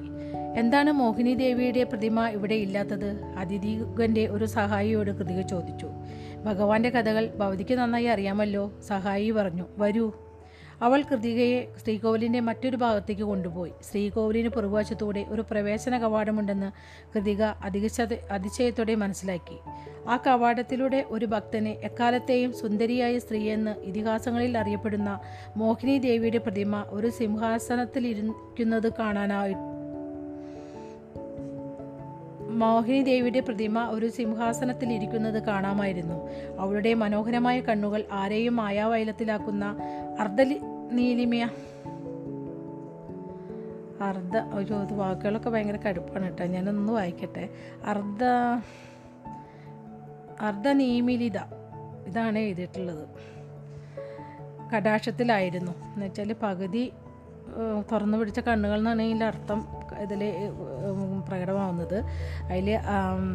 എന്താണ് മോഹിനി ദേവിയുടെ പ്രതിമ ഇവിടെ ഇല്ലാത്തത്? അതിഥികന്റെ ഒരു സഹായിയോട് കൃതിക ചോദിച്ചു. ഭഗവാന്റെ കഥകൾ ഭവതിക്ക് നന്നായി അറിയാമല്ലോ സഹായി പറഞ്ഞു വരൂ. അവൾ കൃതികയെ ശ്രീകോവിലിന്റെ മറ്റൊരു ഭാഗത്തേക്ക് കൊണ്ടുപോയി. ശ്രീകോവിലിന് പുറകുവശത്തൂടെ ഒരു പ്രവേശന കവാടമുണ്ടെന്ന് കൃതിക അതിശയ അതിശയത്തോടെ മനസ്സിലാക്കി. ആ കവാടത്തിലൂടെ ഒരു ഭക്തനെ എക്കാലത്തെയും സുന്ദരിയായ സ്ത്രീയെന്ന് ഇതിഹാസങ്ങളിൽ അറിയപ്പെടുന്ന മോഹിനി ദേവിയുടെ പ്രതിമ ഒരു സിംഹാസനത്തിലിരിക്കുന്നത് കാണാനായി മോഹിനി ദേവിയുടെ പ്രതിമ ഒരു സിംഹാസനത്തിൽ ഇരിക്കുന്നത് കാണാമായിരുന്നു. അവളുടെ മനോഹരമായ കണ്ണുകൾ ആരെയും മായാവൈലത്തിലാക്കുന്ന അർദ്ധ നീലിമയ അർദ്ധ ഒരു വാക്കുകളൊക്കെ ഭയങ്കര കടുപ്പാണ് കേട്ടോ. ഞാനൊന്ന് വായിക്കട്ടെ. അർദ്ധ അർദ്ധ അർദ്ധനീമിലിത ഇതാണ് എഴുതിയിട്ടുള്ളത്. കടാക്ഷത്തിലായിരുന്നു. എന്നുവെച്ചാൽ പകുതി തുറന്നു പിടിച്ച കണ്ണുകൾ എന്നാണ് ഇതിന്റെ അർത്ഥം ഇതിൽ പ്രകടമാവുന്നത്. അതിൽ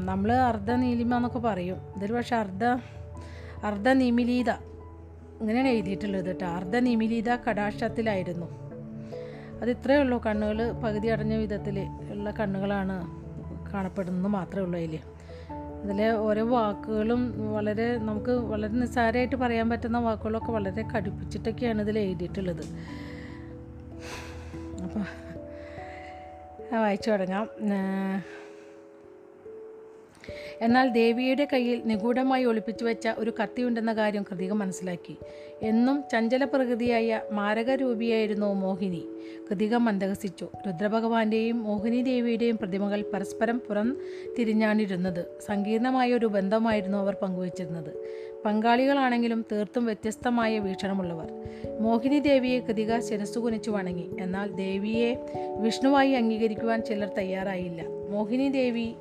നമ്മൾ അർദ്ധ നീലിമ എന്നൊക്കെ പറയും. ഇതിൽ പക്ഷെ അർദ്ധ അർദ്ധ നിമിലീത. ഇങ്ങനെയാണ് എഴുതിയിട്ടുള്ളത് കേട്ടോ അർദ്ധ നിമിലീത കടാക്ഷത്തിലായിരുന്നു. അത് ഇത്രയേ ഉള്ളൂ. കണ്ണുകൾ പകുതി അടഞ്ഞ വിധത്തിൽ ഉള്ള കണ്ണുകളാണ് കാണപ്പെടുന്നത് മാത്രമേ ഉള്ളൂ അതിൽ അതിലെ ഓരോ വാക്കുകളും വളരെ നമുക്ക് വളരെ നിസ്സാരമായിട്ട് പറയാൻ പറ്റുന്ന വാക്കുകളൊക്കെ വളരെ കടുപ്പിച്ചിട്ടൊക്കെയാണ് ഇതിൽ എഴുതിയിട്ടുള്ളത്. വായിച്ചു തുടങ്ങാം. എന്നാൽ ദേവിയുടെ കയ്യിൽ നിഗൂഢമായി ഒളിപ്പിച്ചു വെച്ച ഒരു കത്തിയുണ്ടെന്ന കാര്യം കൃതിക മനസ്സിലാക്കി. എന്നും ചഞ്ചല പ്രകൃതിയായ മാരകരൂപിയായിരുന്നു മോഹിനി. കൃതിക മന്ദഹസിച്ചു. രുദ്രഭഗവാന്റെയും മോഹിനി ദേവിയുടെയും പ്രതിമകൾ പരസ്പരം പുറം തിരിഞ്ഞാണിരുന്നത്. സങ്കീർണമായ ഒരു ബന്ധമായിരുന്നു അവർ പങ്കുവച്ചിരുന്നത്. പങ്കാളികളാണെങ്കിലും തീർത്തും വ്യത്യസ്തമായ വീക്ഷണമുള്ളവർ. മോഹിനി ദേവിയെ കൃതിക ശിരസ്സു കുനിച്ചു വണങ്ങി. എന്നാൽ ദേവിയെ വിഷ്ണുവായി അംഗീകരിക്കുവാൻ ചിലർ തയ്യാറായില്ല. മോഹിനി ദേവി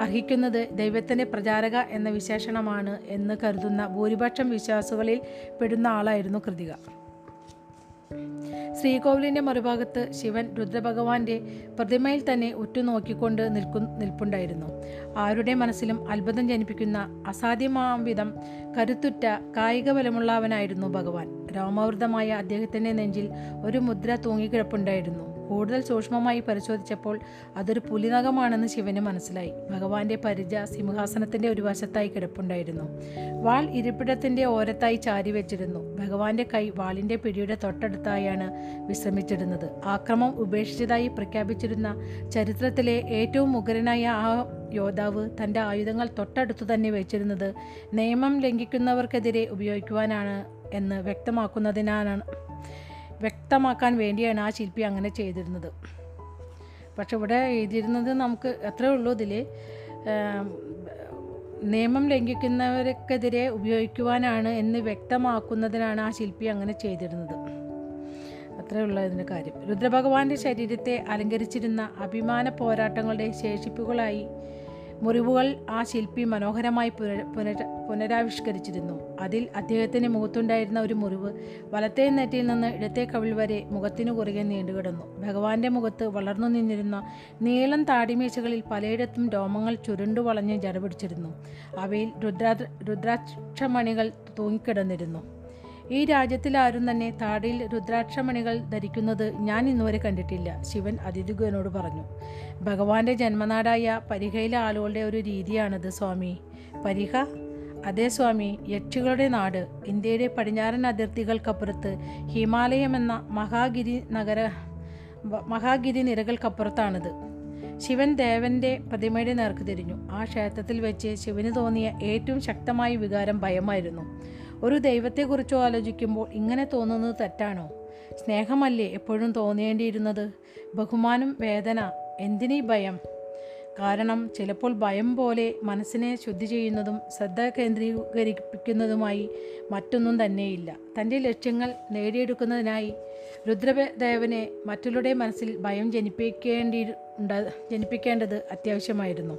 അർഹിക്കുന്നത് ദൈവത്തിന്റെ പ്രചാരക എന്ന വിശേഷണമാണ് എന്ന് കരുതുന്ന ഭൂരിപക്ഷം വിശ്വാസികളിൽ പെടുന്ന ആളായിരുന്നു കൃതിക. ശ്രീകോവിലിന്റെ മറുഭാഗത്ത് ശിവൻ രുദ്രഭഗവാന്റെ പ്രതിമയിൽ തന്നെ ഉറ്റുനോക്കിക്കൊണ്ട് നിൽക്കു നിൽപ്പുണ്ടായിരുന്നു. ആരുടെ മനസ്സിലും അത്ഭുതം ജനിപ്പിക്കുന്ന അസാധ്യമാം വിധം കരുത്തുറ്റ കായിക ബലമുള്ളവനായിരുന്നു ഭഗവാൻ. രോമാവൃതമായ അദ്ദേഹത്തിന്റെ നെഞ്ചിൽ ഒരു മുദ്ര തൂങ്ങിക്കിടപ്പുണ്ടായിരുന്നു. കൂടുതൽ സൂക്ഷ്മമായി പരിശോധിച്ചപ്പോൾ അതൊരു പുലിനകമാണെന്ന് ശിവന് മനസ്സിലായി. ഭഗവാന്റെ പരിച സിംഹാസനത്തിന്റെ ഒരു വശത്തായി കിടപ്പുണ്ടായിരുന്നു. വാൾ ഇരിപ്പിടത്തിന്റെ ഓരത്തായി ചാരി വെച്ചിരുന്നു. ഭഗവാന്റെ കൈ വാളിന്റെ പിടിയുടെ തൊട്ടടുത്തായാണ് വിശ്രമിച്ചിരുന്നത്. ആക്രമം ഉപേക്ഷിച്ചതായി പ്രഖ്യാപിച്ചിരുന്ന ചരിത്രത്തിലെ ഏറ്റവും മുഖരനായ ആ യോദ്ധാവ് തന്റെ ആയുധങ്ങൾ തൊട്ടടുത്തു തന്നെ വെച്ചിരുന്നത് നിയമം ലംഘിക്കുന്നവർക്കെതിരെ ഉപയോഗിക്കുവാനാണ് എന്ന് വ്യക്തമാക്കുന്നതിനാണ് വ്യക്തമാക്കാൻ വേണ്ടിയാണ് ആ ശില്പി അങ്ങനെ ചെയ്തിരുന്നത്. പക്ഷെ ഇവിടെ എഴുതിയിരുന്നത് നമുക്ക് അത്രേ ഉള്ളൂ ഇതിൽ. നിയമം ലംഘിക്കുന്നവർക്കെതിരെ ഉപയോഗിക്കുവാനാണ് എന്ന് വ്യക്തമാക്കുന്നതിനാണ് ആ ശില്പി അങ്ങനെ ചെയ്തിരുന്നത്. അത്രേ ഉള്ളൂ ഇതിന്റെ കാര്യം. രുദ്രഭഗവാന്റെ ശരീരത്തെ അലങ്കരിച്ചിരുന്ന അഭിമാന പോരാട്ടങ്ങളുടെ ശേഷിപ്പുകളായി മുറിവുകൾ ആ ശില്പി മനോഹരമായി പുനര പുനര പുനരാവിഷ്കരിച്ചിരുന്നു. അതിൽ അദ്ദേഹത്തിന് മുഖത്തുണ്ടായിരുന്ന ഒരു മുറിവ് വലത്തെ നെറ്റിയിൽ നിന്ന് ഇടത്തെ കവിൾ വരെ മുഖത്തിനു കുറുകെ നീണ്ടുകിടന്നു. ഭഗവാന്റെ മുഖത്ത് വളർന്നു നിന്നിരുന്ന നീളം താടിമീശകളിൽ പലയിടത്തും രോമങ്ങൾ ചുരുണ്ടു വളഞ്ഞ് ജടപിടിച്ചിരുന്നു. അവയിൽ രുദ്രാ രുദ്രാക്ഷമണികൾ തൂങ്ങിക്കിടന്നിരുന്നു. ഈ രാജ്യത്തിൽ ആരും തന്നെ താടിയിൽ രുദ്രാക്ഷമണികൾ ധരിക്കുന്നത് ഞാൻ ഇന്നുവരെ കണ്ടിട്ടില്ല ശിവൻ അതിഥിഗുവനോട് പറഞ്ഞു. ഭഗവാന്റെ ജന്മനാടായ പരിഹയിലെ ആളുകളുടെ ഒരു രീതിയാണിത് സ്വാമി. പരിഹ അതേ സ്വാമി യക്ഷികളുടെ നാട് ഇന്ത്യയുടെ പടിഞ്ഞാറൻ അതിർത്തികൾക്കപ്പുറത്ത് ഹിമാലയം എന്ന മഹാഗിരി നഗര മഹാഗിരി നിരകൾക്കപ്പുറത്താണിത്. ശിവൻ ദേവന്റെ പ്രതിമയുടെ നേർക്ക് തിരിഞ്ഞു. ആ ക്ഷേത്രത്തിൽ വെച്ച് ശിവന് തോന്നിയ ഏറ്റവും ശക്തമായ വികാരം ഭയമായിരുന്നു. ഒരു ദൈവത്തെക്കുറിച്ചോ ആലോചിക്കുമ്പോൾ ഇങ്ങനെ തോന്നുന്നത് തെറ്റാണോ? സ്നേഹമല്ലേ എപ്പോഴും തോന്നേണ്ടിയിരുന്നത്? ബഹുമാനം വേദന എന്തിനീ ഭയം? കാരണം ചിലപ്പോൾ ഭയം പോലെ മനസ്സിനെ ശുദ്ധി ചെയ്യുന്നതും ശ്രദ്ധ കേന്ദ്രീകരിപ്പിക്കുന്നതുമായി മറ്റൊന്നും തന്നെയില്ല. തന്റെ ലക്ഷ്യങ്ങൾ നേടിയെടുക്കുന്നതിനായി രുദ്രദേവനെ മറ്റുള്ളവരുടെ മനസ്സിൽ ഭയം ജനിപ്പിക്കേണ്ടി ജനിപ്പിക്കേണ്ടത് അത്യാവശ്യമായിരുന്നു.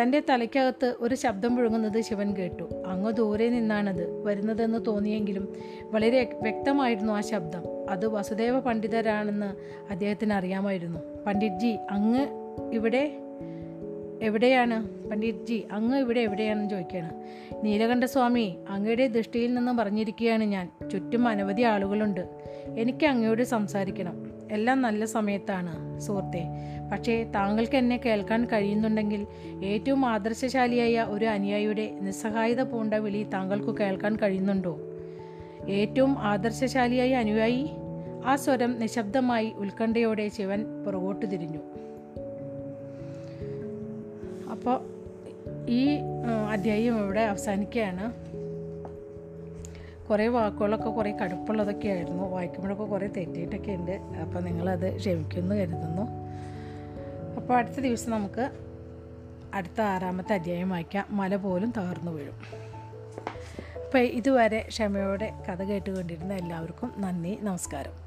തന്റെ തലയ്ക്കകത്ത് ഒരു ശബ്ദം മുഴങ്ങുന്നത് ശിവൻ കേട്ടു. അങ്ങ് ദൂരെ നിന്നാണത് വരുന്നതെന്ന് തോന്നിയെങ്കിലും വളരെ വ്യക്തമായിരുന്നു ആ ശബ്ദം. അത് വസുദേവ പണ്ഡിതരാണെന്ന് അദ്ദേഹത്തിന് അറിയാമായിരുന്നു. പണ്ഡിറ്റ്ജി അങ്ങ് ഇവിടെ എവിടെയാണ്? പണ്ഡിറ്റ്ജി അങ്ങ് ഇവിടെ എവിടെയാണെന്ന് ചോദിക്കുകയാണ്. നീലകണ്ഠസ്വാമി അങ്ങയുടെ ദൃഷ്ടിയിൽ നിന്ന് പറഞ്ഞിരിക്കുകയാണ് ഞാൻ. ചുറ്റും അനവധി ആളുകളുണ്ട്. എനിക്ക് അങ്ങയോട് സംസാരിക്കണം. എല്ലാം നല്ല സമയത്താണ് സുഹൃത്തെ. പക്ഷേ താങ്കൾക്ക് എന്നെ കേൾക്കാൻ കഴിയുന്നുണ്ടെങ്കിൽ ഏറ്റവും ആദർശശാലിയായ ഒരു അനുയായിയുടെ നിസ്സഹായത പൂണ്ട വിളി താങ്കൾക്ക് കേൾക്കാൻ കഴിയുന്നുണ്ടോ? ഏറ്റവും ആദർശശാലിയായ അനുയായി ആ സ്വരം നിശബ്ദമായി ഉത്കണ്ഠയോടെ ശിവൻ പുറകോട്ട് തിരിഞ്ഞു. അപ്പോൾ ഈ അധ്യായം ഇവിടെ അവസാനിക്കുകയാണ്. കുറേ വാക്കുകളൊക്കെ കുറേ കടുപ്പുള്ളതൊക്കെ ആയിരുന്നു. വായിക്കുമ്പോഴൊക്കെ കുറേ തെറ്റിയിട്ടൊക്കെ ഉണ്ട്. അപ്പോൾ നിങ്ങളത് ക്ഷമിക്കുമെന്ന് കരുതുന്നു. അപ്പോൾ അടുത്ത ദിവസം നമുക്ക് അടുത്ത ആറാമത്തെ അധ്യായം വായിക്കാം. മല പോലും തകർന്നു വീഴും. അപ്പോൾ ഇതുവരെ ക്ഷമയോടെ കഥ കേട്ടുകൊണ്ടിരുന്ന എല്ലാവർക്കും നന്ദി നമസ്കാരം.